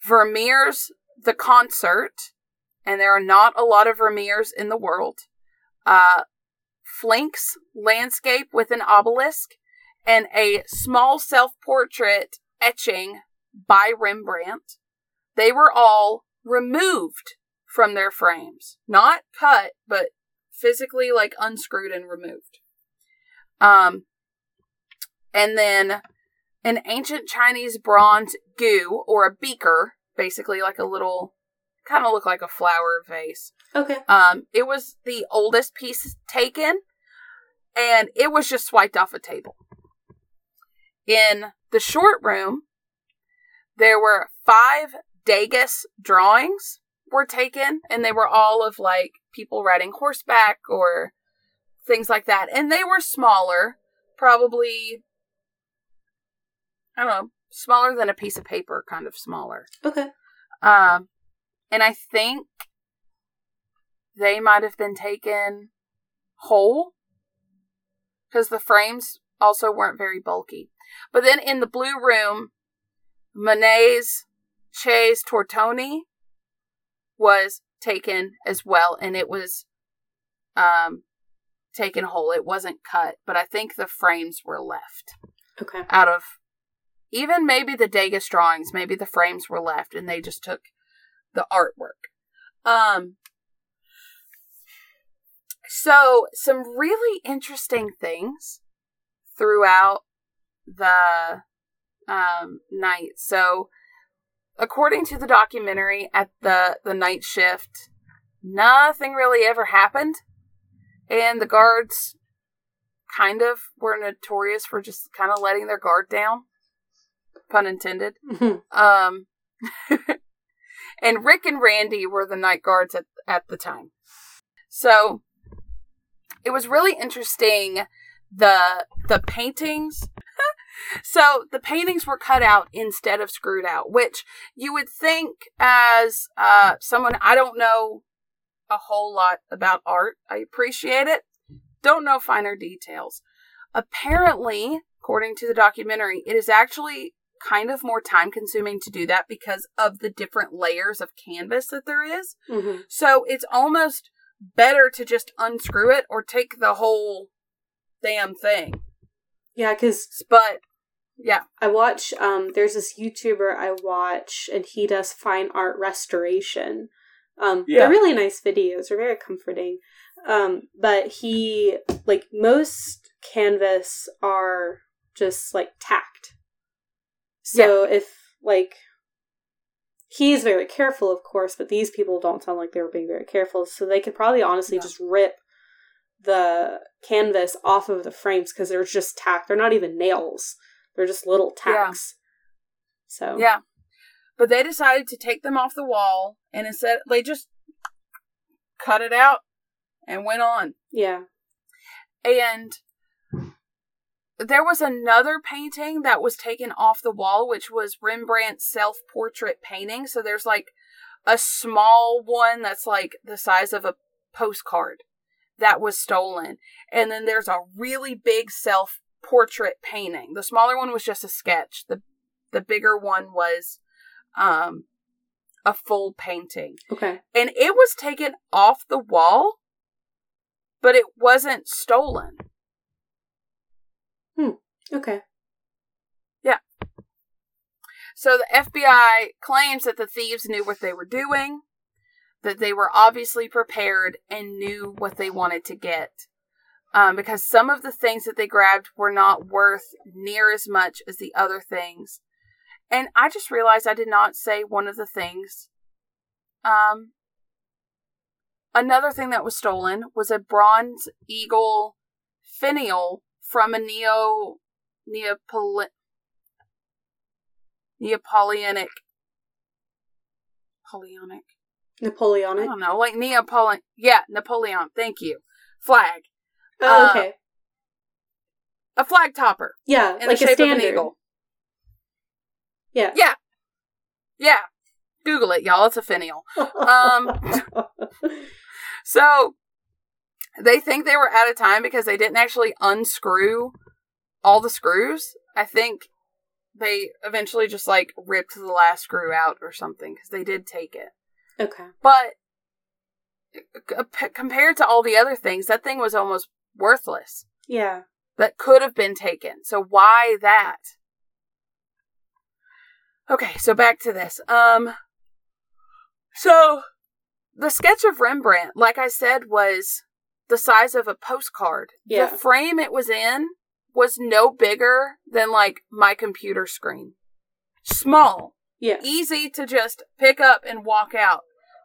Vermeer's The Concert, and there are not a lot of Vermeers in the world. Uh, Flinck's Landscape with an Obelisk, and a small self-portrait etching by Rembrandt. They were all removed from their frames, not cut, but physically like unscrewed and removed. Um, and then an ancient Chinese bronze gu or a beaker, basically like a little, kind of look like a flower vase. Okay. Um, it was the oldest piece taken, and it was just swiped off a table. In the short room, there were five Degas drawings were taken, and they were all of like people riding horseback or things like that, and they were smaller, probably I don't know, smaller than a piece of paper, kind of smaller. Okay. Um, and I think they might have been taken whole because the frames also weren't very bulky. But then in the blue room, Monet's Chez Tortoni was taken as well, and it was um taken whole. It wasn't cut, but I think the frames were left Okay. out of even maybe the Degas drawings, maybe the frames were left and they just took the artwork. Um so some really interesting things throughout the um night. So according to the documentary at the the night shift, nothing really ever happened. And the guards kind of were notorious for just kind of letting their guard down pun intended. Um and rick and randy were the night guards at, at the time. So it was really interesting the the paintings So the paintings were cut out instead of screwed out, which you would think as uh, someone I don't know a whole lot about art. I appreciate it. Don't know finer details. Apparently, according to the documentary, it is actually kind of more time consuming to do that because of the different layers of canvas that there is. Mm-hmm. So it's almost better to just unscrew it or take the whole damn thing. Yeah, because But yeah, I watch. Um, there's this YouTuber I watch, and he does fine art restoration. Um, Yeah. they're really nice videos. They're very comforting. Um, but he like most canvas are just like tacked. So if like he's very careful, of course, but these people don't sound like they were being very careful. So they could probably honestly No. just rip the canvas off of the frames because they're just tacked. They're not even nails. They're just little Yeah. tacks. So yeah. But they decided to take them off the wall and instead they just cut it out and went on. yeah. And there was another painting that was taken off the wall, which was Rembrandt's self portrait painting. So there's like a small one that's like the size of a postcard that was stolen. And then there's a really big self portrait painting. The smaller one was just a sketch. The the bigger one was um a full painting Okay. and it was taken off the wall, but it wasn't stolen. Okay. Yeah. So the FBI claims that the thieves knew what they were doing, that they were obviously prepared and knew what they wanted to get. Um, because some of the things that they grabbed were not worth near as much as the other things. And I just realized I did not say one of the things. Um, another thing that was stolen was a bronze eagle finial from a neo Neapoli- Neapolitanic Napoleonic. I Napoleonic. don't know, like Neapolitan. Yeah, Napoleon. Thank you. Flag. Oh, uh, okay. A flag topper Yeah, in like the a shape of an eagle. Yeah. Yeah. Yeah. Google it, y'all. It's a finial. Um, So they think they were out of time because they didn't actually unscrew all the screws. I think they eventually just like ripped the last screw out or something because they did take it. okay. But c- compared to all the other things, that thing was almost worthless. Yeah. That could have been taken. So why that? Okay, so back to this. Um so the sketch of Rembrandt, like I said, was the size of a postcard. Yeah. The frame it was in was no bigger than like my computer screen. Small Yeah. easy to just pick up and walk out.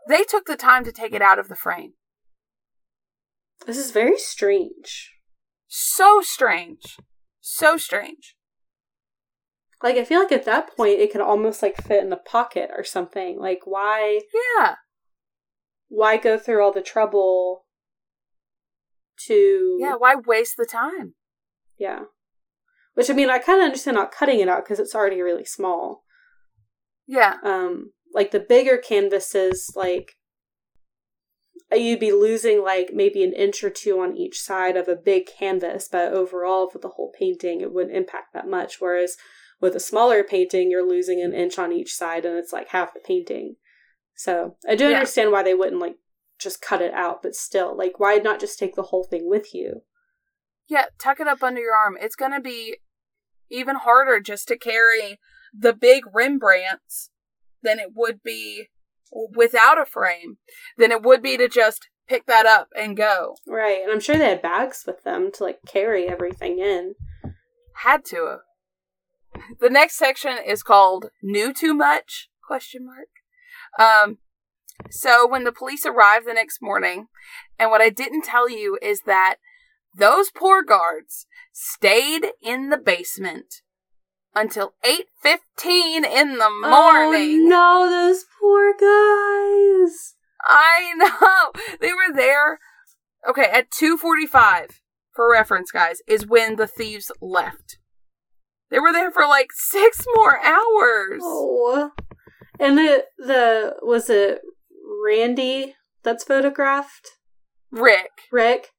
They took the time to take it out of the frame. This is very strange. So strange. So strange. Like I feel like at that point it could almost like fit in a pocket or something. Like why Yeah. why go through all the trouble to Yeah, why waste the time? Yeah. Which I mean, I kind of understand not cutting it out because it's already really small. Yeah. Um, like the bigger canvases, like you'd be losing like maybe an inch or two on each side of a big canvas, but overall for the whole painting, it wouldn't impact that much. Whereas with a smaller painting, you're losing an inch on each side, and it's like half the painting. So I do Yeah. understand why they wouldn't like just cut it out, but still, like, why not just take the whole thing with you? Yeah, tuck it up under your arm. It's going to be even harder just to carry the big Rembrandts than it would be without a frame, than it would be to just pick that up and go. Right, and I'm sure they had bags with them to like carry everything in. Had to have. The next section is called "Knew Too Much?" question mark. Um, so when the police arrived the next morning, and what I didn't tell you is that those poor guards stayed in the basement until eight fifteen in the oh, morning. Oh no, those poor guys. I know. They were there. Okay, at 2:45 for reference guys is when the thieves left. They were there for like six more hours. Oh. And the the was it Randy that's photographed? Rick. Rick.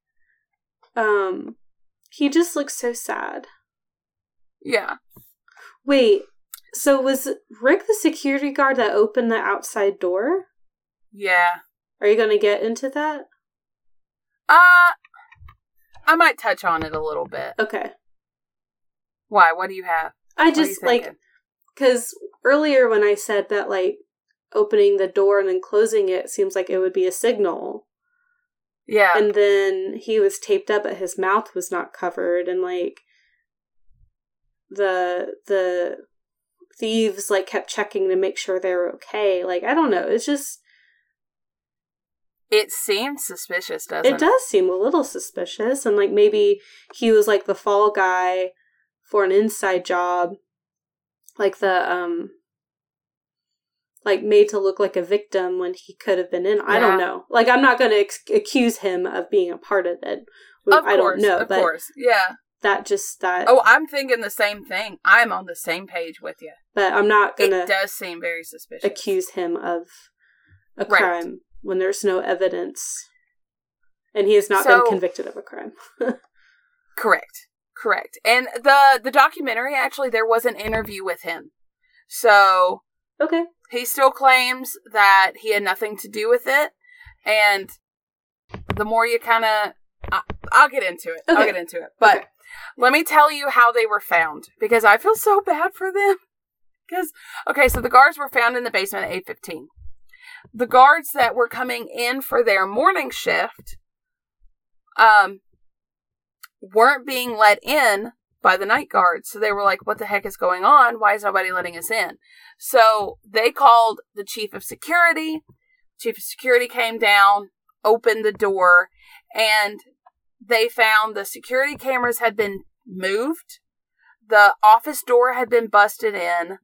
Um he just looks so sad. Yeah. Wait, so was Rick the security guard that opened the outside door? Yeah. Are you going to get into that? Uh I might touch on it a little bit. Okay. Why? What do you have? I What are you just like cuz earlier when I said that like opening the door and then closing it seems like it would be a signal. Yeah. And then he was taped up but his mouth was not covered and like the the thieves like kept checking to make sure they were okay. Like I don't know, it's just it seems suspicious, doesn't it? it does seem a little suspicious and like maybe he was like the fall guy for an inside job like the um like made to look like a victim when he could have been in i don't know like i'm not going to ex- accuse him of being a part of it Of i course, don't know Of but course. Yeah. that just that Oh, I'm thinking the same thing. I'm on the same page with you. but i'm not going It to does seem very suspicious. accuse him of a Right. crime when there's no evidence and he has not So- been convicted of a crime Correct. Correct. And the the documentary actually there was an interview with him. So okay he still claims that he had nothing to do with it and the more you kind of I'll get into it. I'll get into it. But Okay. let me tell you how they were found because I feel so bad for them. Cuz okay, so the guards were found in the basement at 8:15. The guards that were coming in for their morning shift um weren't being let in by the night guards. So they were like, what the heck is going on? Why is nobody letting us in? So they called the chief of security. Chief of security came down, opened the door, and they found the security cameras had been moved. The office door had been busted in.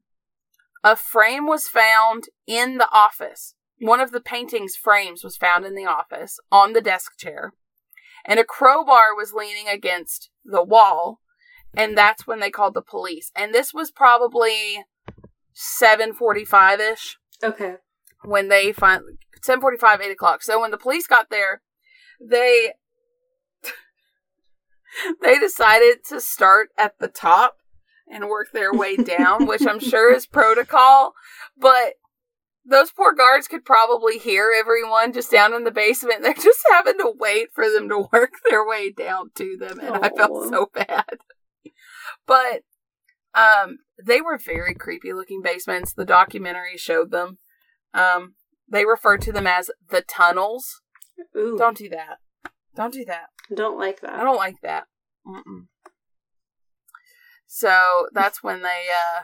A frame was found in the office. One of the painting's frames was found in the office on the desk chair. And a crowbar was leaning against the wall. And that's when they called the police. And this was probably 745 ish okay. when they finally 745 8 o'clock. So when the police got there they they decided to start at the top and work their way down which i'm sure is protocol. But those poor guards could probably hear everyone just down in the basement. They're just having to wait for them to work their way down to them and i felt so bad but um they were very creepy looking basements the documentary showed them um, they refer to them as the tunnels. Ooh, don't, do that. Don't do that. Don't like that I don't like that. Mm-mm. So that's when they. uh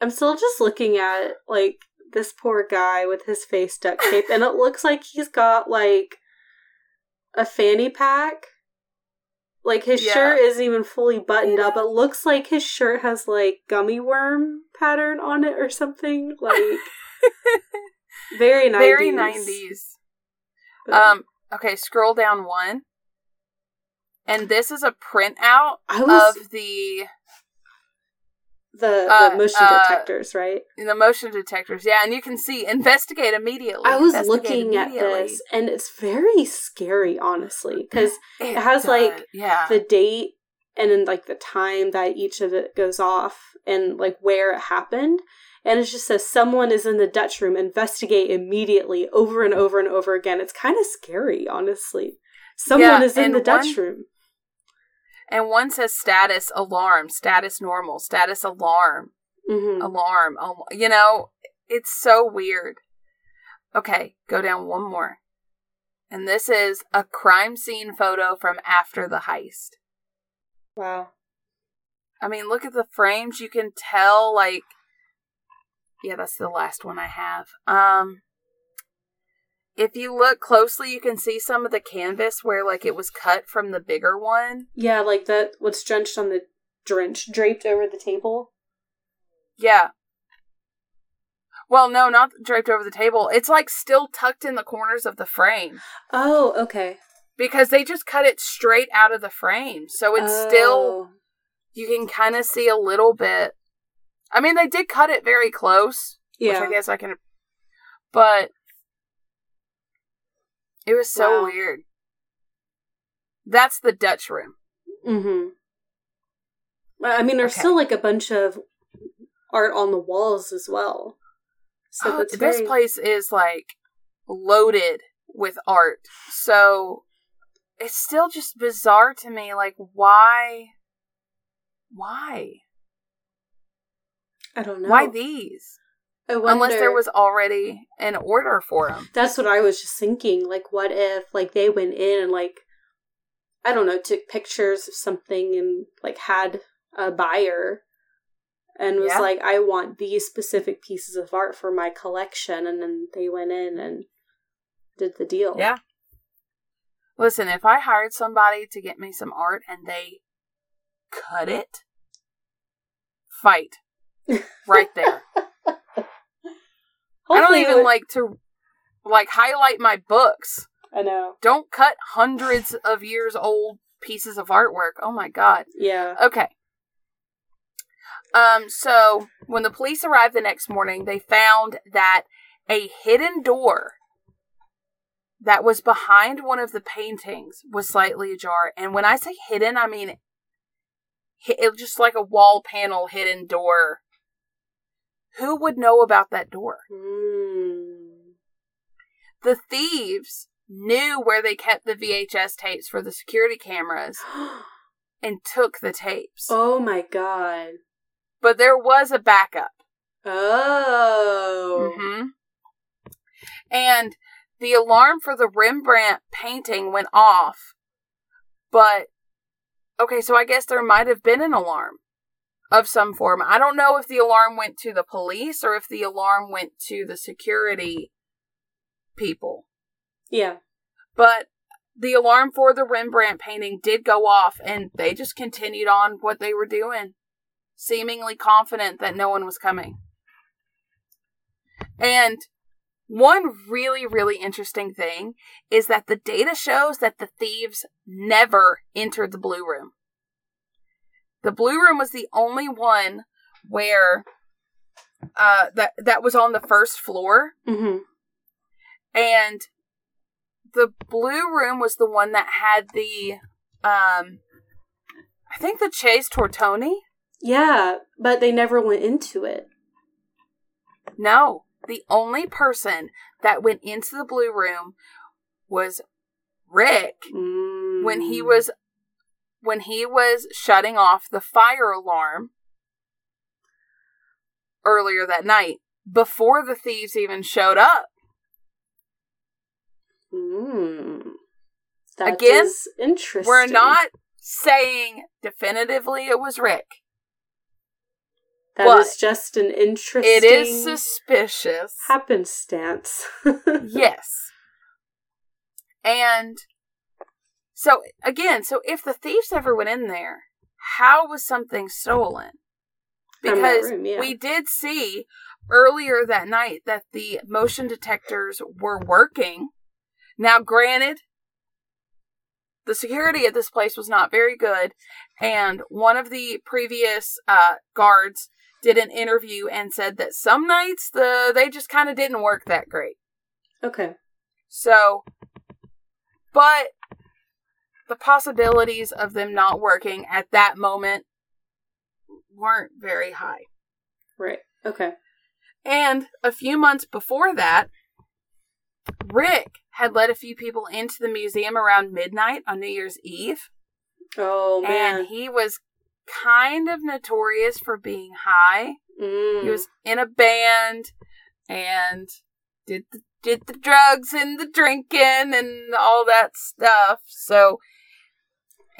I'm still just looking at like this poor guy with his face duct taped, and it looks like he's got like a fanny pack. Like his Yeah. shirt isn't even fully buttoned up. It looks like his shirt has like gummy worm pattern on it or something. Like very 90s. Very nineties. But Um. Okay. Scroll down one. And this is a printout I was of the the, uh, the motion uh, detectors, right? the motion detectors. Yeah, and you can see investigate immediately. I was looking at this, and it's very scary, honestly, because It, has, like, yeah. the date and then like the time that each of it goes off and like where it happened. And it just says someone is in the Dutch room, investigate immediately over and over and over again. It's kind of scary, honestly. Someone Yeah, is in the Dutch one- room. And one says status alarm, status normal, status alarm. hmm alarm. al- You know, it's so weird. Okay, go down one more. And this is a crime scene photo from after the heist. Wow. I mean, look at the frames. You can tell, like, yeah, that's the last one I have. Um, if you look closely, you can see some of the canvas where, like, it was cut from the bigger one. Yeah, like that. What's drenched on the drenched draped over the table. Yeah. Well, no, not draped over the table. It's like still tucked in the corners of the frame. Oh, okay. because they just cut it straight out of the frame. So it's still Oh. you can kind of see a little bit. I mean, they did cut it very close, Yeah. which I guess I can. But it was so Wow. weird. That's the Dutch room. Mm-hmm. I mean, there's Okay. still like a bunch of art on the walls as well. So Oh, this very... place is like loaded with art. So it's still just bizarre to me. Like, why? Why? I don't know. Why these? I Unless there was already an order for them. That's what I was just thinking. Like, what if like they went in and like I don't know, took pictures of something and like had a buyer and was Yeah. like, I want these specific pieces of art for my collection, and then they went in and did the deal. Yeah. Listen, if I hired somebody to get me some art and they cut it, fight right there. I don't even would- like to like highlight my books. I know. Don't cut hundreds of years old pieces of artwork. Oh my god. Yeah. Okay. Um so when the police arrived the next morning, they found that a hidden door that was behind one of the paintings was slightly ajar. And when I say hidden, I mean it it just like a wall panel hidden door. Who would know about that door? Mm. The thieves knew where they kept the VHS tapes for the security cameras and took the tapes. oh my god. But there was a backup. Oh. hmm And the alarm for the Rembrandt painting went off. But, okay, so I guess there might have been an alarm of some form. I don't know if the alarm went to the police or if the alarm went to the security people. Yeah. But the alarm for the Rembrandt painting did go off, and they just continued on what they were doing, seemingly confident that no one was coming. And one really, really interesting thing is that the data shows that the thieves never entered the Blue Room. The Blue Room was the only one where uh, that that was on the first floor Mm-hmm. and the blue room was the one that had the um i think the Chez Tortoni Yeah, but they never went into it. no the only person that went into the blue room was rick Mm. when he was when he was shutting off the fire alarm earlier that night before the thieves even showed up Mm. That Again, is interesting. we're not saying definitively it was rick That but is just an interesting. It is suspicious. happenstance. yes. And so again, so if the thieves ever went in there, how was something stolen? Because room, yeah. we did see earlier that night that the motion detectors were working. Now, granted, the security at this place was not very good, and one of the previous uh, guards did an interview and said that some nights the they just kind of didn't work that great. Okay. So, but the possibilities of them not working at that moment weren't very high. Right. Okay. And a few months before that, Rick had let a few people into the museum around midnight on New Year's Eve. Oh man. And he was kind of notorious for being high. Mm. He was in a band and did the, did the drugs and the drinking and all that stuff. So,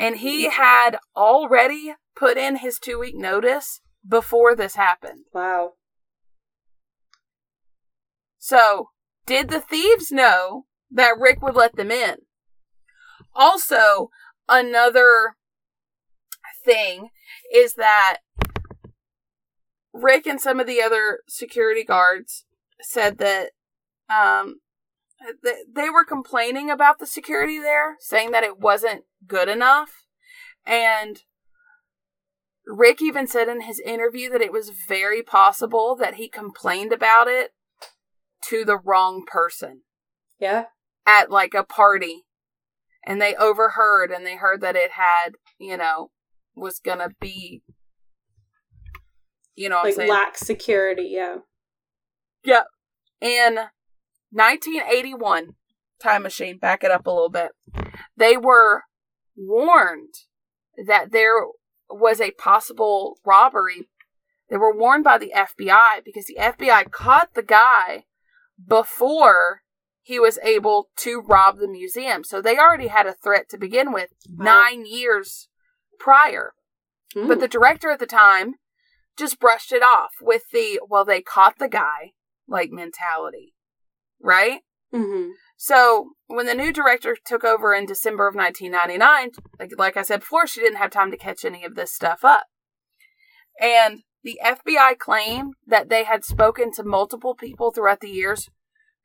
and he had already put in his two week notice before this happened. Wow. So, did the thieves know that Rick would let them in? Also, another thing is that Rick and some of the other security guards said that um, they were complaining about the security there, saying that it wasn't good enough. And Rick even said in his interview that it was very possible that he complained about it to the wrong person Yeah. at like a party and they overheard and they heard that it had, you know, was gonna be you know Like lack security. Yeah. in 1981 time machine back it up a little bit they were warned that there was a possible robbery they were warned by the fbi because the fbi caught the guy before he was able to rob the museum so they already had a threat to begin with Wow. nine years prior Mm. but the director at the time just brushed it off with the well they caught the guy like mentality right Mhm. so when the new director took over in december of 1999 like, like i said before she didn't have time to catch any of this stuff up and the fbi claimed that they had spoken to multiple people throughout the years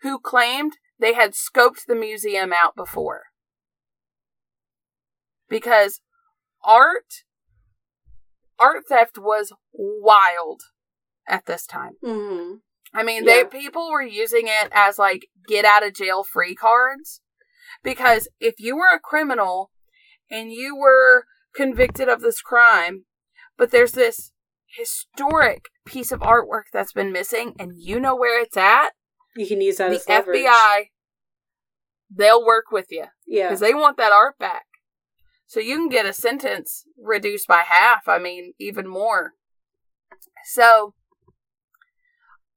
who claimed they had scoped the museum out before because art art theft was wild at this time. Mhm. I mean, Yeah. they people were using it as like get out of jail free cards because if you were a criminal and you were convicted of this crime, but there's this historic piece of artwork that's been missing and you know where it's at, You can use that the as leverage. FBI they'll work with you Yeah. because they want that art back. So you can get a sentence reduced by half. I mean, even more. So,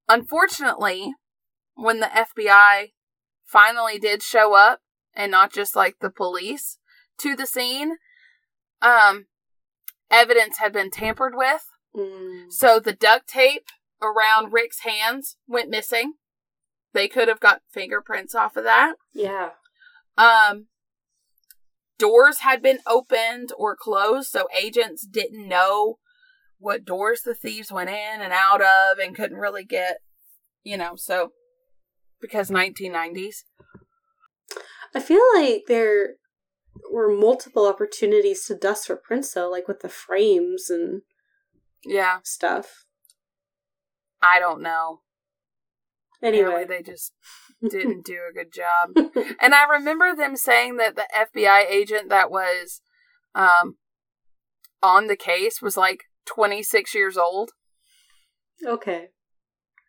unfortunately, when the FBI finally did show up, and not just like the police to the scene, um, evidence had been tampered with. Mm. So the duct tape around Rick's hands went missing. They could have got fingerprints off of that. Yeah. Um, doors had been opened or closed, so agents didn't know what doors the thieves went in and out of and couldn't really get, you know, so because 1990s. I feel like there were multiple opportunities to dust for prints though, like with the frames and Yeah, stuff. I don't know. Anyway. Apparently they just didn't do a good job. And I remember them saying that the FBI agent that was um on the case was like 26 years old. okay.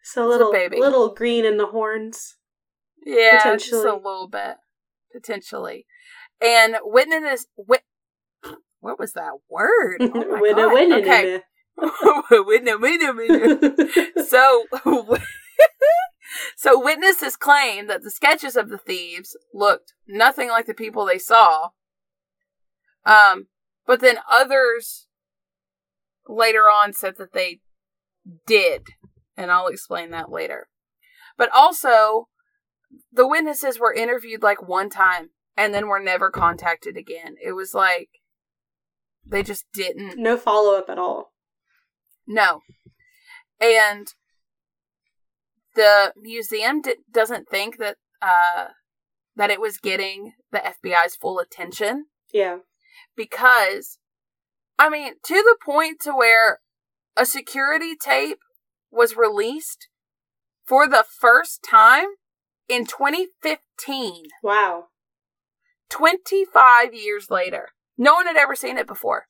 So a a little baby. little green in the horns. Yeah, just a little bit, potentially. And witness, wit, what was that word? Oh Winna, winna, okay, winna, winna. winna. So, so witnesses claim that the sketches of the thieves looked nothing like the people they saw. Um, but then others later on said that they did, and I'll explain that later. But also, the witnesses were interviewed like one time and then were never contacted again. It was like they just didn't no follow up at all. no. And the museum d- doesn't think that uh that it was getting the FBI's full attention Yeah. because I mean, to the point to where a security tape was released for the first time in 2015, Wow. 25 years later. No one had ever seen it before.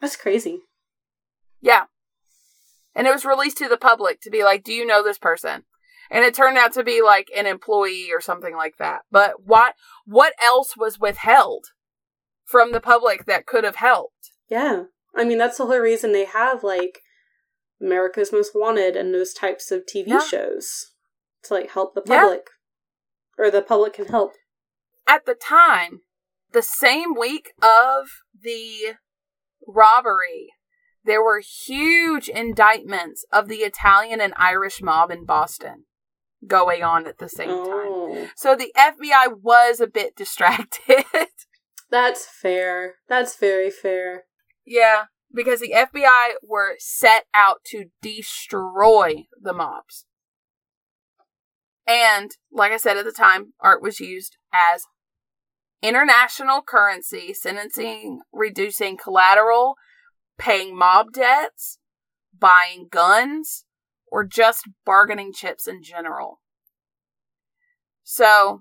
That's crazy. Yeah. And it was released to the public to be like, do you know this person? And it turned out to be like an employee or something like that. But what what else was withheld from the public that could have helped? Yeah. I mean, that's the whole reason they have, like, America's Most Wanted and those types of TV Yeah. shows to, like, help the Yeah. public. Or the public can help. At the time, the same week of the robbery, there were huge indictments of the Italian and Irish mob in Boston going on at the same time. Oh. So the FBI was a bit distracted. That's fair. That's very fair. Yeah, because the FBI were set out to destroy the mobs. And, like I said at the time, art was used as international currency, sentencing, reducing collateral, paying mob debts, buying guns, or just bargaining chips in general. So,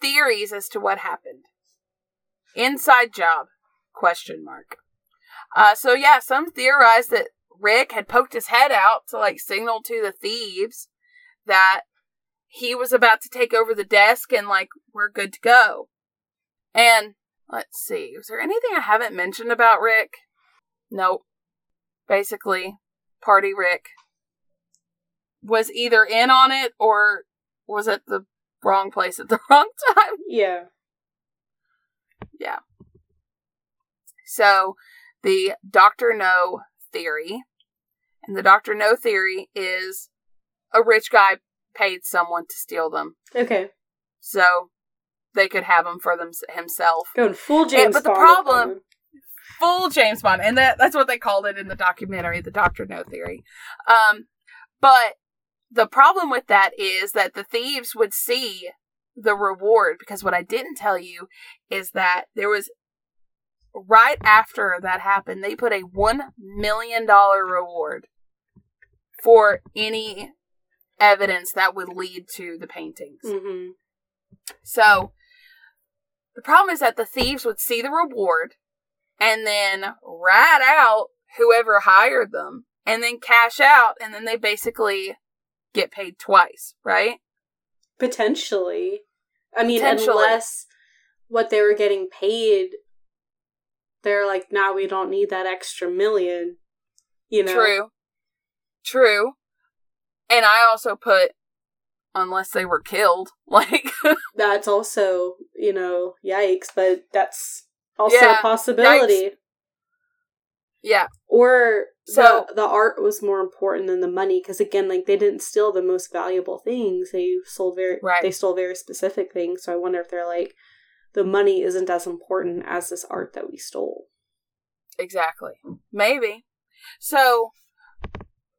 theories as to what happened. Inside job? Question mark. Uh, so yeah, some theorize that Rick had poked his head out to like signal to the thieves that he was about to take over the desk and like we're good to go. And let's see, is there anything I haven't mentioned about Rick? Nope. Basically, Party Rick was either in on it or was at the wrong place at the wrong time. Yeah. Yeah. So, the Dr. No theory, and the Dr. No theory is a rich guy paid someone to steal them. Okay. So, they could have them for them himself. Going full James And- but the Bond problem- on him. full James Bond, and that that's what they called it in the documentary, the Doctor No theory. Um, but the problem with that is that the thieves would see the reward because what I didn't tell you is that there was right after that happened, they put a one million dollar reward for any evidence that would lead to the paintings. Mhm. So the problem is that the thieves would see the reward and then rat out whoever hired them and then cash out and then they basically get paid twice, right? Potentially. I mean, Potentially. unless what they were getting paid, they're like, nah, we don't need that extra million. You know? True. True. And I also put unless they were killed. Like That's also, you know, yikes, but that's also Yeah, a possibility. yeah, Or So- the, the art was more important than the money because again, like they didn't steal the most valuable things. They sold very Right. they stole very specific things. So I wonder if they're like the money isn't as important as this art that we stole. exactly. Maybe. So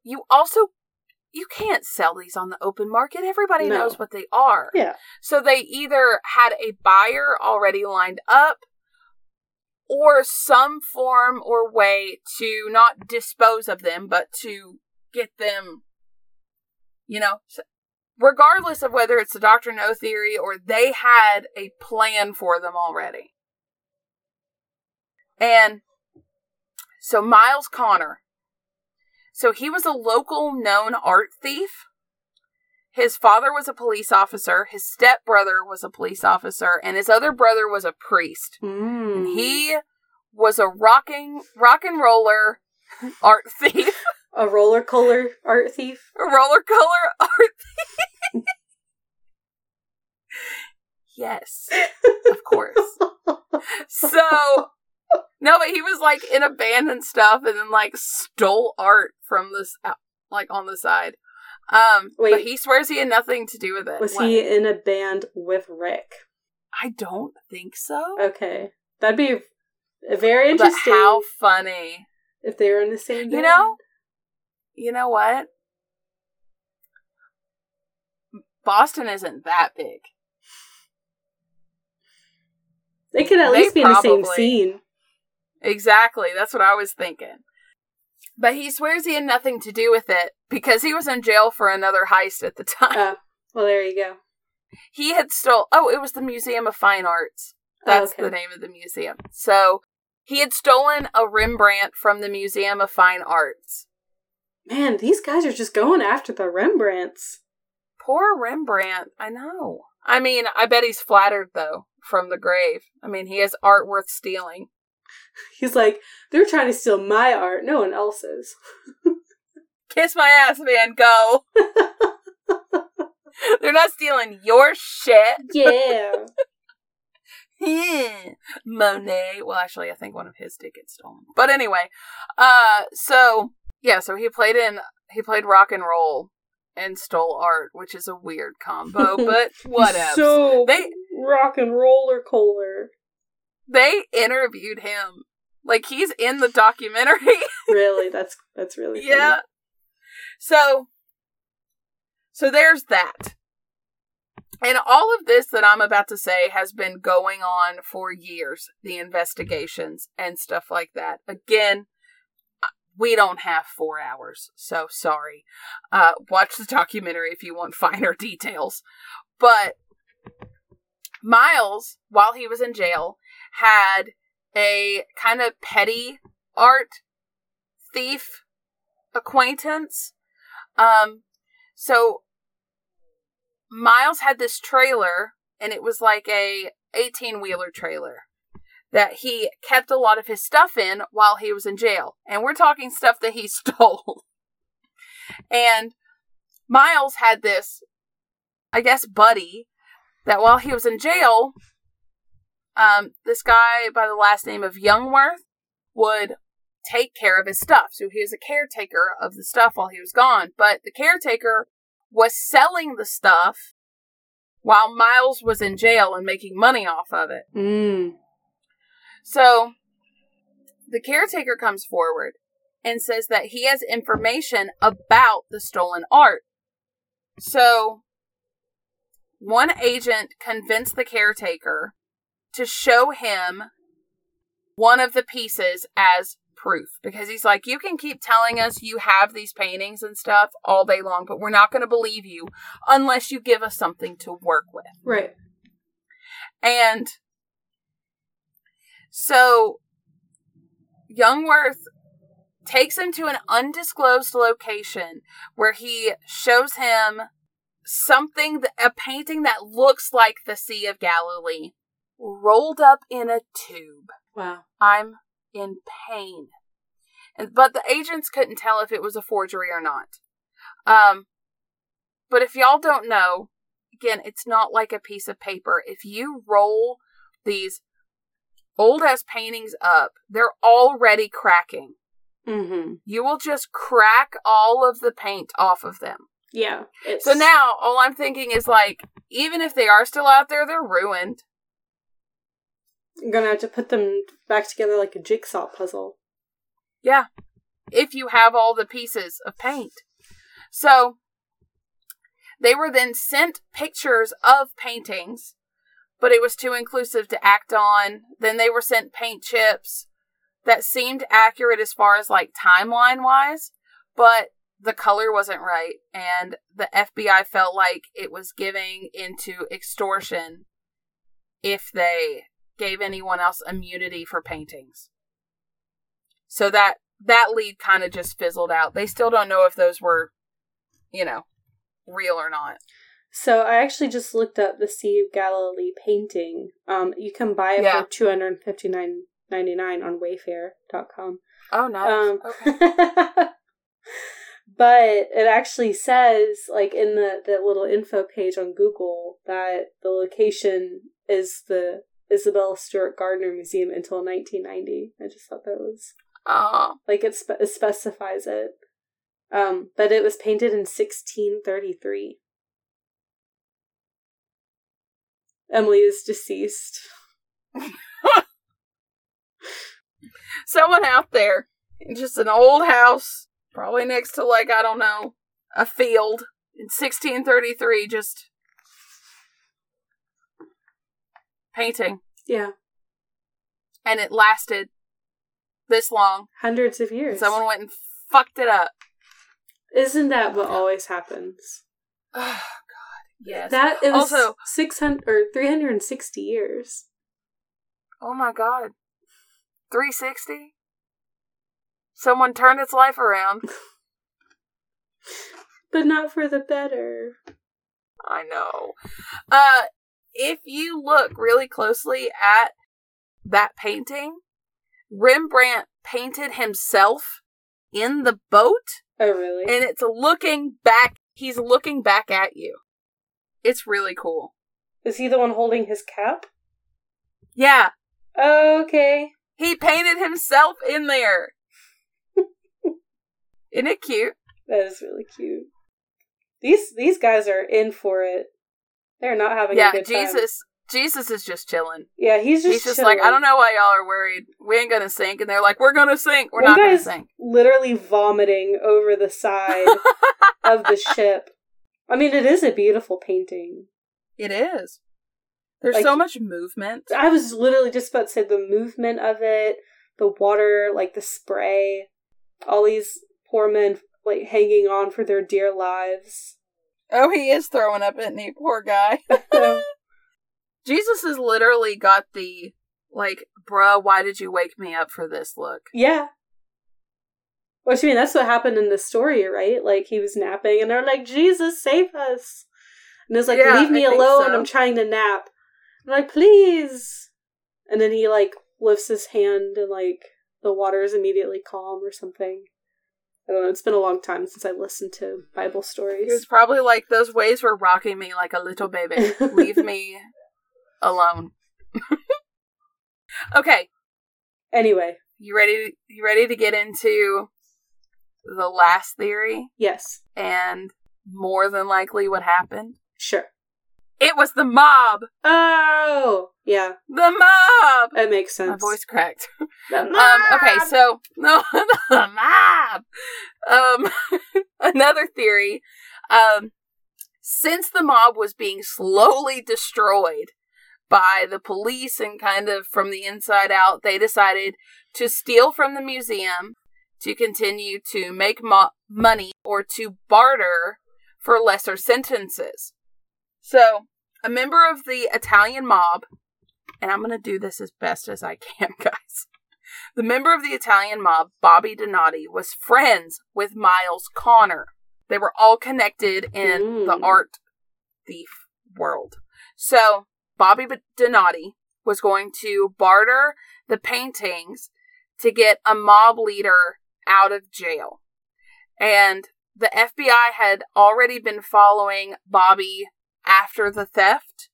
you also you can't sell these on the open market. Everybody No. knows what they are. Yeah. So they either had a buyer already lined up or some form or way to not dispose of them, but to get them, you know, regardless of whether it's the Dr. No theory or they had a plan for them already. And so Myles Connor, so he was a local known art thief. His father was a police officer, his stepbrother was a police officer, and his other brother was a priest. Mm. And he was a rocking rock and roller art thief, a roller color art thief. a roller color art thief. yes, of course. So no, but he was like in a band and stuff, and then like stole art from this uh, like on the side. Um, but Wait. he swears he had nothing to do with it. Was What? he in a band with Rick? I don't think so. Okay, that'd be very but interesting. how funny! if they were in the same? Band. You know, you know what? Boston isn't that big. they could at They least be in the same scene. Exactly. That's what I was thinking. But he swears he had nothing to do with it because he was in jail for another heist at the time. Oh, well, there you go. he had stole. Oh, it was the Museum of Fine Arts. Oh, that's okay. the name of the museum. So he had stolen a Rembrandt from the Museum of Fine Arts. Man, these guys are just going after the Rembrandts. Poor Rembrandt. I know. I mean, I bet he's flattered though from the grave. I mean, he has art worth stealing. He's like, they're trying to steal my art, no one else's. Kiss my ass, man. Go. They're not stealing your shit. yeah. Monet. Well, actually, I think one of his did get stolen. But anyway, uh, so yeah, so he played in he played rock and roll and stole art, which is a weird combo, but whatever. So They- rock and roller cola. they interviewed him, like he's in the documentary. Really, that's that's really funny. yeah. So, so there's that. And all of this that I'm about to say has been going on for years, the investigations and stuff like that. Again, we don't have four hours, so sorry. Uh, watch the documentary if you want finer details. But Myles, while he was in jail, had a kind of petty art thief acquaintance. Um, so Myles had this trailer, and it was like a 18 wheeler trailer that he kept a lot of his stuff in while he was in jail. And we're talking stuff that he stole. and Myles had this, I guess, buddy that while he was in jail, um, this guy by the last name of Youngworth would take care of his stuff. So he was a caretaker of the stuff while he was gone. But the caretaker was selling the stuff while Myles was in jail and making money off of it. Mm. So the caretaker comes forward and says that he has information about the stolen art. So one agent convinced the caretaker to show him one of the pieces as proof because he's like, You can keep telling us you have these paintings and stuff all day long, but we're not going to believe you unless you give us something to work with. Right. And so Youngworth takes him to an undisclosed location where he shows him something, a painting that looks like the Sea of Galilee rolled up in a tube. Wow. I'm in pain. But the agents couldn't tell if it was a forgery or not. Um, but if y'all don't know, again, it's not like a piece of paper. If you roll these old ass paintings up, they're already cracking. Mm-hmm. You will just crack all of the paint off of them. Yeah. It's... So now all I'm thinking is like, even if they are still out there, they're ruined. I'm gonna have to put them back together like a jigsaw puzzle. Yeah. If you have all the pieces of paint. So they were then sent pictures of paintings, but it was too inclusive to act on. Then they were sent paint chips that seemed accurate as far as like timeline wise, but the color wasn't right. And the FBI felt like it was giving into extortion if they gave anyone else immunity for paintings. So that that lead kind of just fizzled out. They still don't know if those were, you know, real or not. So I actually just looked up the Sea of Galilee painting. Um, you can buy it Yeah. for two hundred fifty nine ninety nine on Wayfair.com. Oh, nice. Um, okay. but it actually says, like in the the little info page on Google, that the location is the Isabella Stewart Gardner Museum until 1990. I just thought that was Oh, like it, spe- it specifies it. Um, but it was painted in 1633. Emily is deceased. someone out there in just an old house, probably next to like I don't know a field in 1633, just painting, Yeah, and it lasted this long. hundreds of years. Someone went and fucked it up. Isn't that what always happens? Yes. That it was Also- 600 or 360 years. oh my God, 360. Someone turned its life around. But not for the better. I know. Uh, if you look really closely at that painting, Rembrandt painted himself in the boat, Oh, really? and it's looking back. He's looking back at you. It's really cool. Is he the one holding his cap? Yeah, Okay. he painted himself in there. Isn't it cute? That is really cute. These these guys are in for it. They're not having yeah, a good time. Jesus. Jesus is just chilling. Yeah, he's just He's just chilling. like, I don't know why y'all are worried. We ain't gonna sink, and they're like, we're gonna sink. We're One not gonna sink. literally vomiting over the side of the ship. I mean, it is a beautiful painting. It is. There's Like- so much movement. I was literally just about to say the movement of it, the water, like the spray. all these poor men like hanging on for their dear lives. Oh, he is throwing up, at me. Poor guy. Jesus has literally got the like, bruh, why did you wake me up for this look? Yeah. Which I mean, that's what happened in the story, right? Like he was napping, and they're like, "Jesus, save us!" And it's like, Yeah, "Leave me alone! so. I'm trying to nap." I'm like, "Please!" And then he like lifts his hand, and like the water is immediately calm or something. I don't know. It's been a long time since I listened to Bible stories. He was probably like, those waves were rocking me like a little baby. Leave me alone. okay, Anyway, you ready? You ready to get into the last theory yes, and more than likely what happened? sure. It was the mob. Oh, yeah, The mob. that makes sense. My voice cracked. The Um, okay, so no, the mob. Um, another theory. Um, since the mob was being slowly destroyed by the police and kind of from the inside out, they decided to steal from the museum to continue to make mo- money or to barter for lesser sentences. So, a member of the Italian mob, and I'm going to do this as best as I can, guys. The member of the Italian mob, Bobby Donati, was friends with Myles Connor. They were all connected in the Mm. art thief world. So, Bobby Donati was going to barter the paintings to get a mob leader out of jail. And the FBI had already been following Bobby after the theft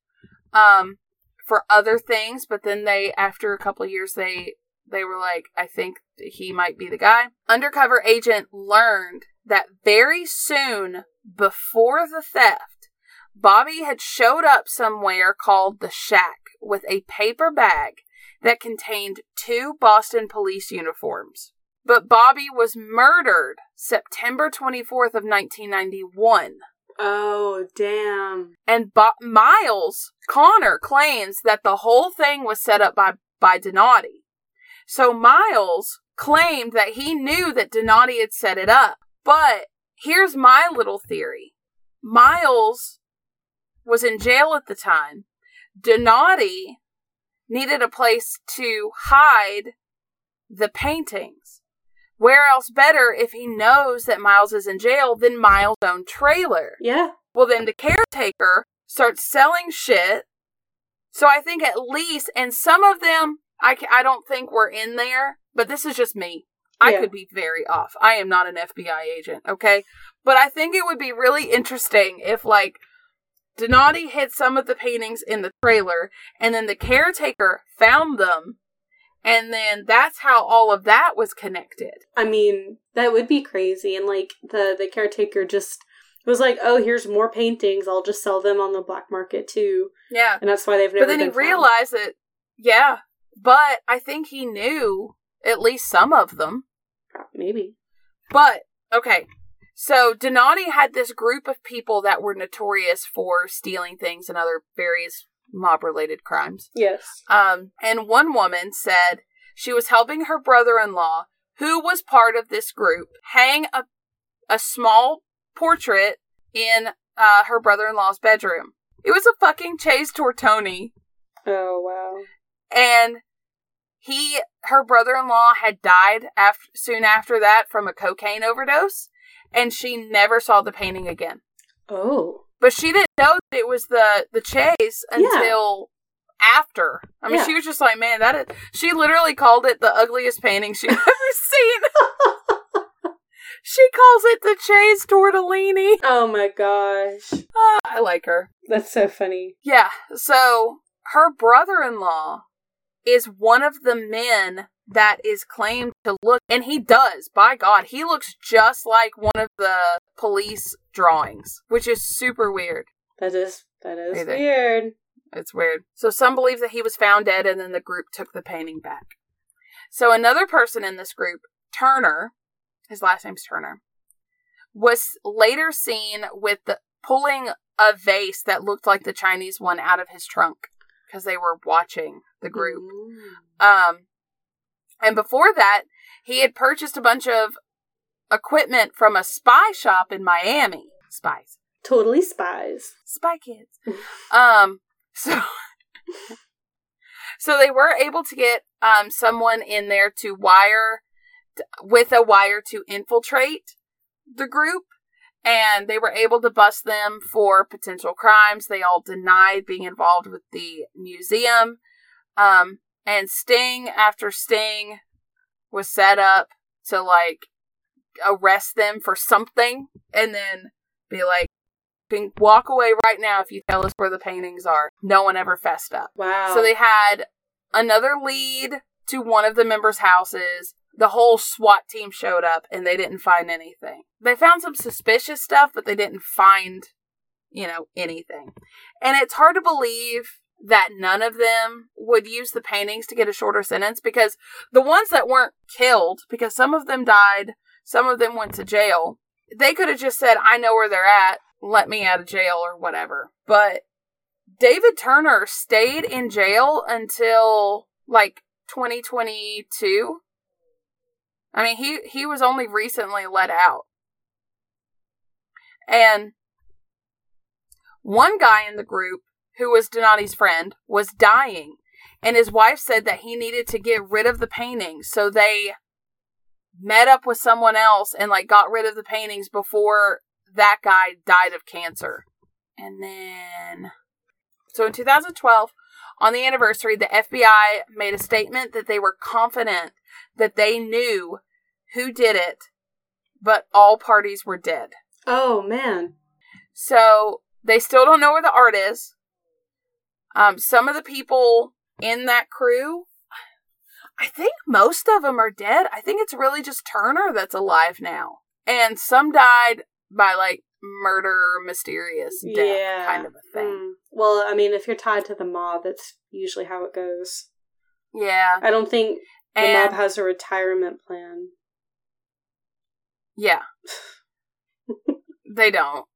um for other things, but then they after a couple years they they were like I think he might be the guy. Undercover agent learned that very soon before the theft, Bobby had showed up somewhere called the Shack with a paper bag that contained two Boston police uniforms. But Bobby was murdered September 24th of 1991. Oh, damn. And Bo- Myles Connor claims that the whole thing was set up by, by Donati. So Myles claimed that he knew that Donati had set it up. But here's my little theory Myles was in jail at the time. Donati needed a place to hide the paintings. Where else better if he knows that Myles is in jail than Myles' own trailer? Yeah. Well, then the caretaker starts selling shit. So I think at least, and some of them, I, I don't think were in there, but this is just me. I Yeah. could be very off. I am not an FBI agent, okay? But I think it would be really interesting if, like, Donati hid some of the paintings in the trailer, and then the caretaker found them, and then that's how all of that was connected. I mean, that would be crazy. And like the the caretaker just was like, "Oh, here's more paintings. I'll just sell them on the black market too." Yeah. And that's why they've never. But then he found. realized that, yeah, but I think he knew at least some of them. maybe. But, okay. So Donati had this group of people that were notorious for stealing things and other various mob related crimes. Yes. Um, and one woman said she was helping her brother in law, who was part of this group, hang a, a small portrait in uh, her brother in law's bedroom. It was a fucking Chez Tortoni. Oh wow. and he her brother-in-law had died after soon after that from a cocaine overdose and she never saw the painting again Oh. But she didn't know that it was the the Chez Yeah. until after i mean Yeah. she was just like man that is she literally called it the ugliest painting she'd ever seen she calls it the chase tortellini Oh my gosh. Ah, i like her That's so funny. Yeah. So her brother in law is one of the men that is claimed to look, and he does, by God, he looks just like one of the police drawings, which is super weird. That is that is Hey there. weird. It's weird. So some believe that he was found dead and then the group took the painting back. So another person in this group, Turner, his last name's Turner, was later seen with the pulling a vase that looked like the Chinese one out of his trunk because they were watching the group. Mm. Um, and before that, he had purchased a bunch of equipment from a spy shop in Miami. Spies. Totally spies. Spy kids. um so so they were able to get um someone in there to wire with a wire to infiltrate the group and they were able to bust them for potential crimes. They all denied being involved with the museum. Um, and sting after sting was set up to like arrest them for something and then be like, walk away right now if you tell us where the paintings are. No one ever fessed up. Wow. So they had another lead to one of the members' houses the whole SWAT team showed up and they didn't find anything. They found some suspicious stuff, but they didn't find, you know, anything. And it's hard to believe that none of them would use the paintings to get a shorter sentence because the ones that weren't killed, because some of them died, some of them went to jail, they could have just said, I know where they're at, let me out of jail or whatever. But David Turner stayed in jail until like 2022 I mean, he he was only recently let out. And one guy in the group who was Donati's friend was dying, and his wife said that he needed to get rid of the painting so they met up with someone else and like got rid of the paintings before that guy died of cancer. And then so in 2012, on the anniversary, the FBI made a statement that they were confident that they knew who did it, but all parties were dead. Oh, man. So they still don't know where the art is. Um, some of the people in that crew, I think most of them are dead. I think it's really just Turner that's alive now. And some died by like murder, mysterious death yeah. kind of a thing. Mm. Well, I mean, if you're tied to the mob, that's usually how it goes. Yeah. I don't think the and, mob has a retirement plan. Yeah. they don't.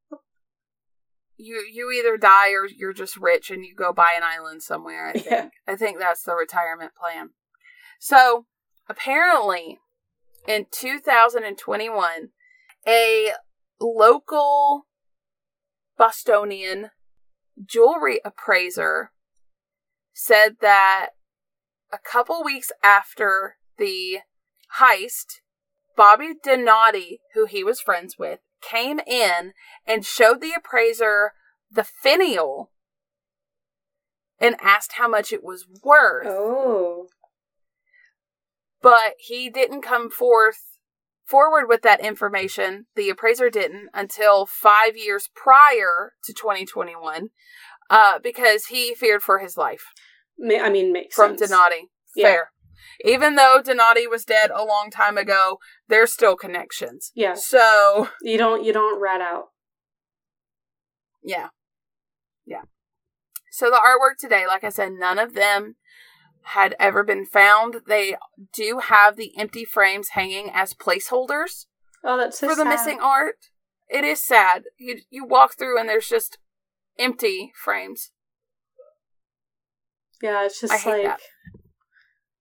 You you either die or you're just rich and you go buy an island somewhere, I think. Yeah. I think that's the retirement plan. So, apparently in 2021, a local Bostonian jewelry appraiser said that a couple weeks after the heist, Bobby Donati, who he was friends with, came in and showed the appraiser the finial and asked how much it was worth. Oh. But he didn't come forth forward with that information. The appraiser didn't until five years prior to 2021 uh, because he feared for his life. I mean, makes from sense. Donati. Yeah. Fair. Even though Donati was dead a long time ago, there's still connections. Yeah. So you don't you don't rat out. Yeah. Yeah. So the artwork today, like I said, none of them had ever been found. They do have the empty frames hanging as placeholders. Oh, that's so for the sad. missing art. It is sad. You you walk through and there's just empty frames. Yeah, it's just like that.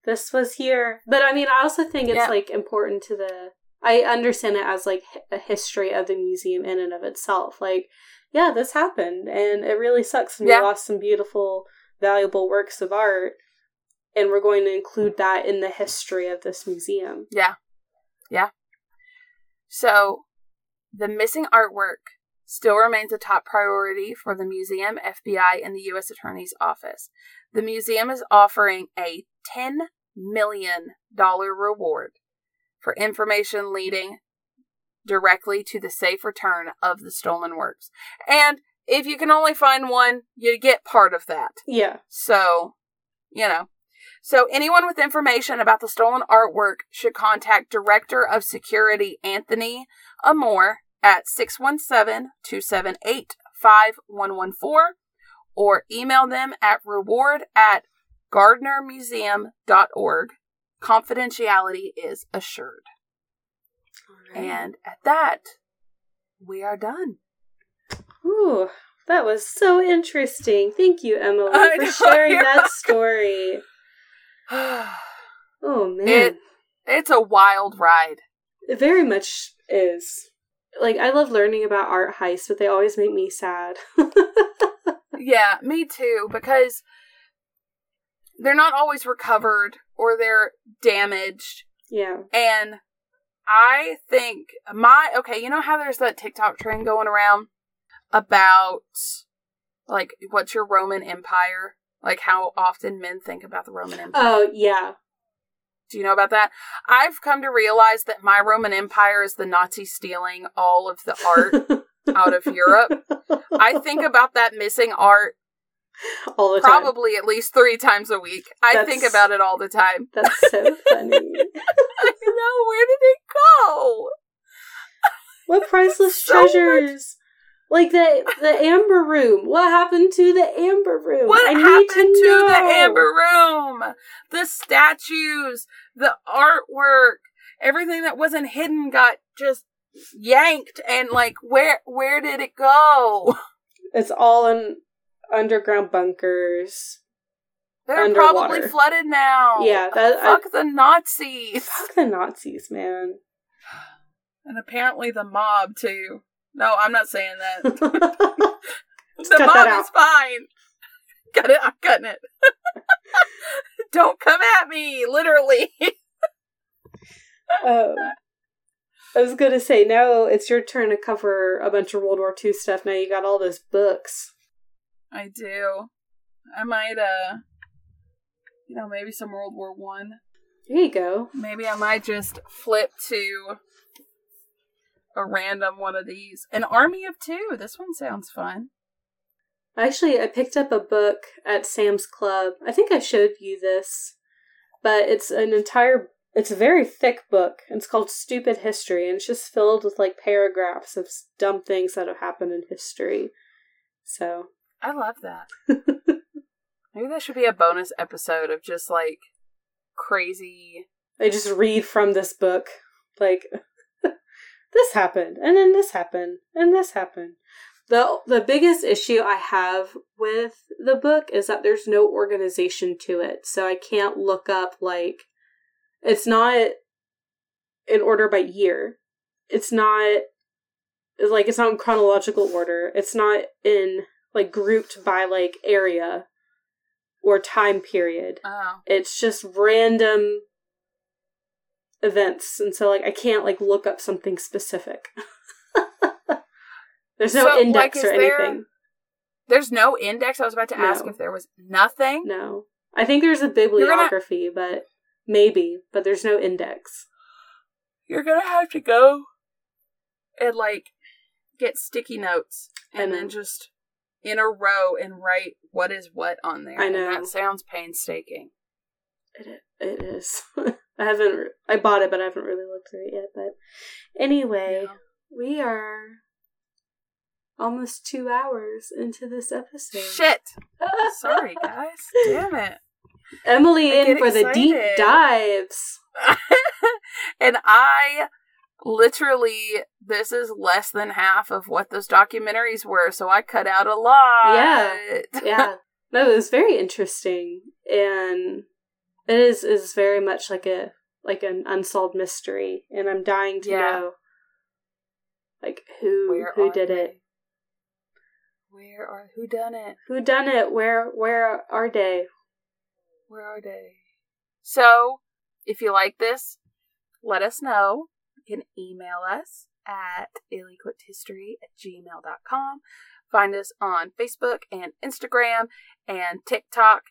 this was here. But I mean, I also think it's yeah. like important to the. I understand it as like a history of the museum in and of itself. Like, yeah, this happened, and it really sucks, and yeah. we lost some beautiful, valuable works of art and we're going to include that in the history of this museum. Yeah. Yeah. So, the missing artwork still remains a top priority for the museum, FBI, and the U.S. Attorney's Office. The museum is offering a $10 million reward for information leading directly to the safe return of the stolen works. And if you can only find one, you get part of that. Yeah. So, you know, so anyone with information about the stolen artwork should contact Director of Security Anthony Amore at 617-278-5114 or email them at reward at gardnermuseum.org. Confidentiality is assured. Right. And at that, we are done. Ooh, that was so interesting. Thank you, Emileigh, I for know, sharing that story. oh man. It, it's a wild ride. It Very much is. Like I love learning about art heists, but they always make me sad. Yeah, me too, because they're not always recovered or they're damaged. yeah. And I think my okay, you know how there's that TikTok trend going around about like what's your Roman Empire? Like how often men think about the Roman Empire. Oh yeah. Do you know about that? I've come to realize that my Roman Empire is the Nazi stealing all of the art out of Europe. I think about that missing art All the time. probably at least three times a week. I That's- think about it all the time. That's so funny. I know, where did it go? what priceless So treasures? Like the the amber room. What happened to the amber room? What I need happened to, to, know. the Amber Room? The statues, the artwork, everything that wasn't hidden got just yanked and like where where did it go? It's all in underground bunkers. They're probably flooded now. Yeah, that I, Fuck the Nazis. fuck the Nazis, man. And apparently the mob too. No, I'm not saying that. The cut that out. is fine. Cut it. I'm cutting it. Don't come at me, literally. um, I was gonna say now it's your turn to cover a bunch of World War II stuff. Now you got all those books. I do. I might, uh, you know, maybe some World War One. There you go. Maybe I might just flip to a random one of these. An Army of Two. This one sounds fun. Actually, I picked up a book at Sam's Club. I think I showed you this, but it's an entire. It's a very thick book. It's called Stupid History, and it's just filled with like paragraphs of dumb things that have happened in history. So, I love that. Maybe that should be a bonus episode of just like crazy. I just read from this book. Like, this happened, and then this happened, and this happened. The, the biggest issue I have with the book is that there's no organization to it. So I can't look up, like, it's not in order by year. It's not, like, it's not in chronological order. It's not in, like, grouped by, like, area or time period Oh, it's just random events and so like i can't like look up something specific there's no So, index is or there- anything there's no index. I was about to ask if there was nothing. no i think there's a bibliography but maybe but there's no index You're gonna have to go and like get sticky notes and then just in a row and write what is what on there. I And know. that sounds painstaking. It, it is i haven't i bought it but i haven't really looked through it yet but anyway Yeah. we are almost two hours into this episode Shit. Sorry, guys. Damn it. Emileigh I in for the deep dives and I literally this is less than half of what those documentaries were, so I cut out a lot. Yeah. yeah no it was very interesting and it is is very much like a like an unsolved mystery and i'm dying to Yeah. know like who Where who did they? it Where are who done it? who done it where where are they Where are they? So, if you like this, let us know. You can email us at illequippedhistory at gmail.com. Find us on Facebook and Instagram and TikTok.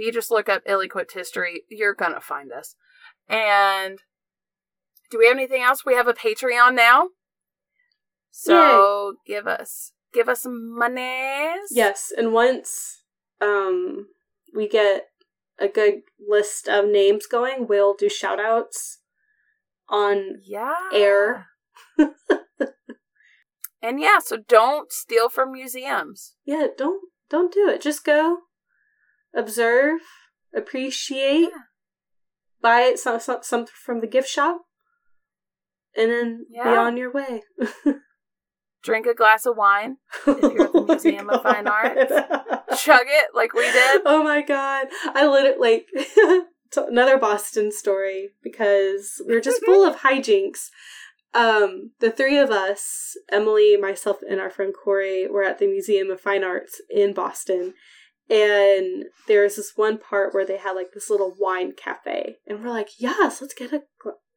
If you just look up Ill-Equipped History, you're going to find us. And do we have anything else? We have a Patreon now. So give us give us some monies. yes and once um we get a good list of names going we'll do shout outs on Yeah. air And yeah, so don't steal from museums. yeah don't don't do it just go observe appreciate Yeah. buy it some, some, something from the gift shop and then be on your way Drink a glass of wine. If you're at the Oh Museum of Fine Arts. Chug it like we did. oh my god i literally like another boston story because we're just full of hijinks um, the three of us, Emileigh, myself, and our friend Corey, were at the Museum of Fine Arts in Boston. And there was this one part where they had like this little wine cafe. And we're like, yes, let's get a,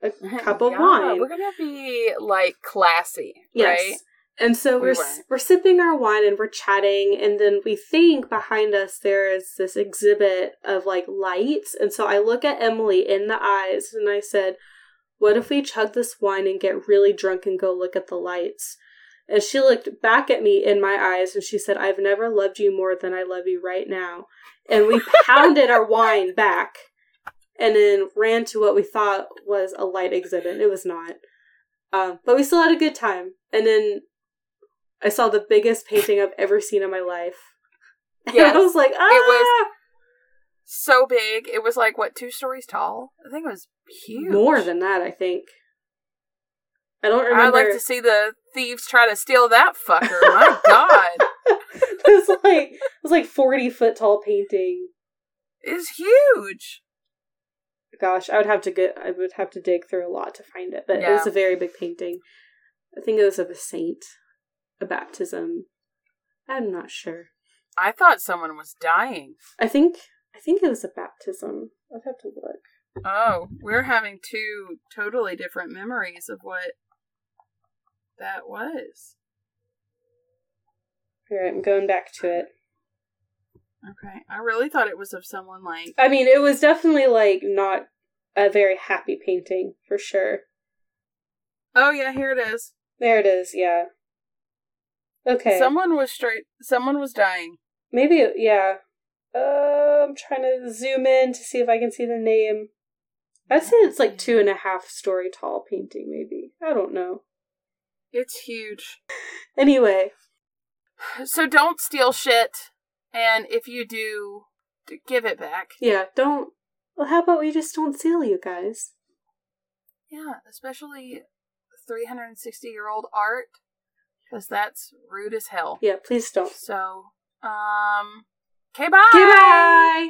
a cup of Yeah, wine. We're gonna be like classy, Yes. right? And so We we're we're sipping our wine and we're chatting, and then we think behind us there is this exhibit of like lights. And so I look at Emileigh in the eyes and I said, "What if we chug this wine and get really drunk and go look at the lights?" And she looked back at me in my eyes and she said, "I've never loved you more than I love you right now." And we pounded our wine back, and then ran to what we thought was a light exhibit. It was not. Um, but we still had a good time. And then I saw the biggest painting I've ever seen in my life. And I was like, ah! It was So big. It was like what two stories tall? I think it was huge. more than that, I think. I don't remember. I'd like to see the thieves try to steal that fucker. My God, it's like it was like forty foot tall painting. it's huge. Gosh, I would have to get. I would have to dig through a lot to find it, but it was a very big painting. I think it was of a saint, a baptism. I'm not sure. I thought someone was dying. I think I think it was a baptism. I'd have to look. Oh, we're having two totally different memories of what that was. All right, I'm going back to it. Okay, I really thought it was of someone like I mean, it was definitely like not a very happy painting for sure. Oh yeah, here it is. There it is. Yeah. Okay. Someone was straight. Someone was dying. Maybe. Yeah. Uh, I'm trying to zoom in to see if I can see the name. I'd say it's like two and a half story tall painting. Maybe. I don't know. It's huge. Anyway, So don't steal shit, and if you do, give it back. yeah. Don't. Well, how about we just don't steal, you guys? Yeah, especially 360 year old art, because that's rude as hell. Yeah. Please don't. So, um, okay, bye. Okay. Bye.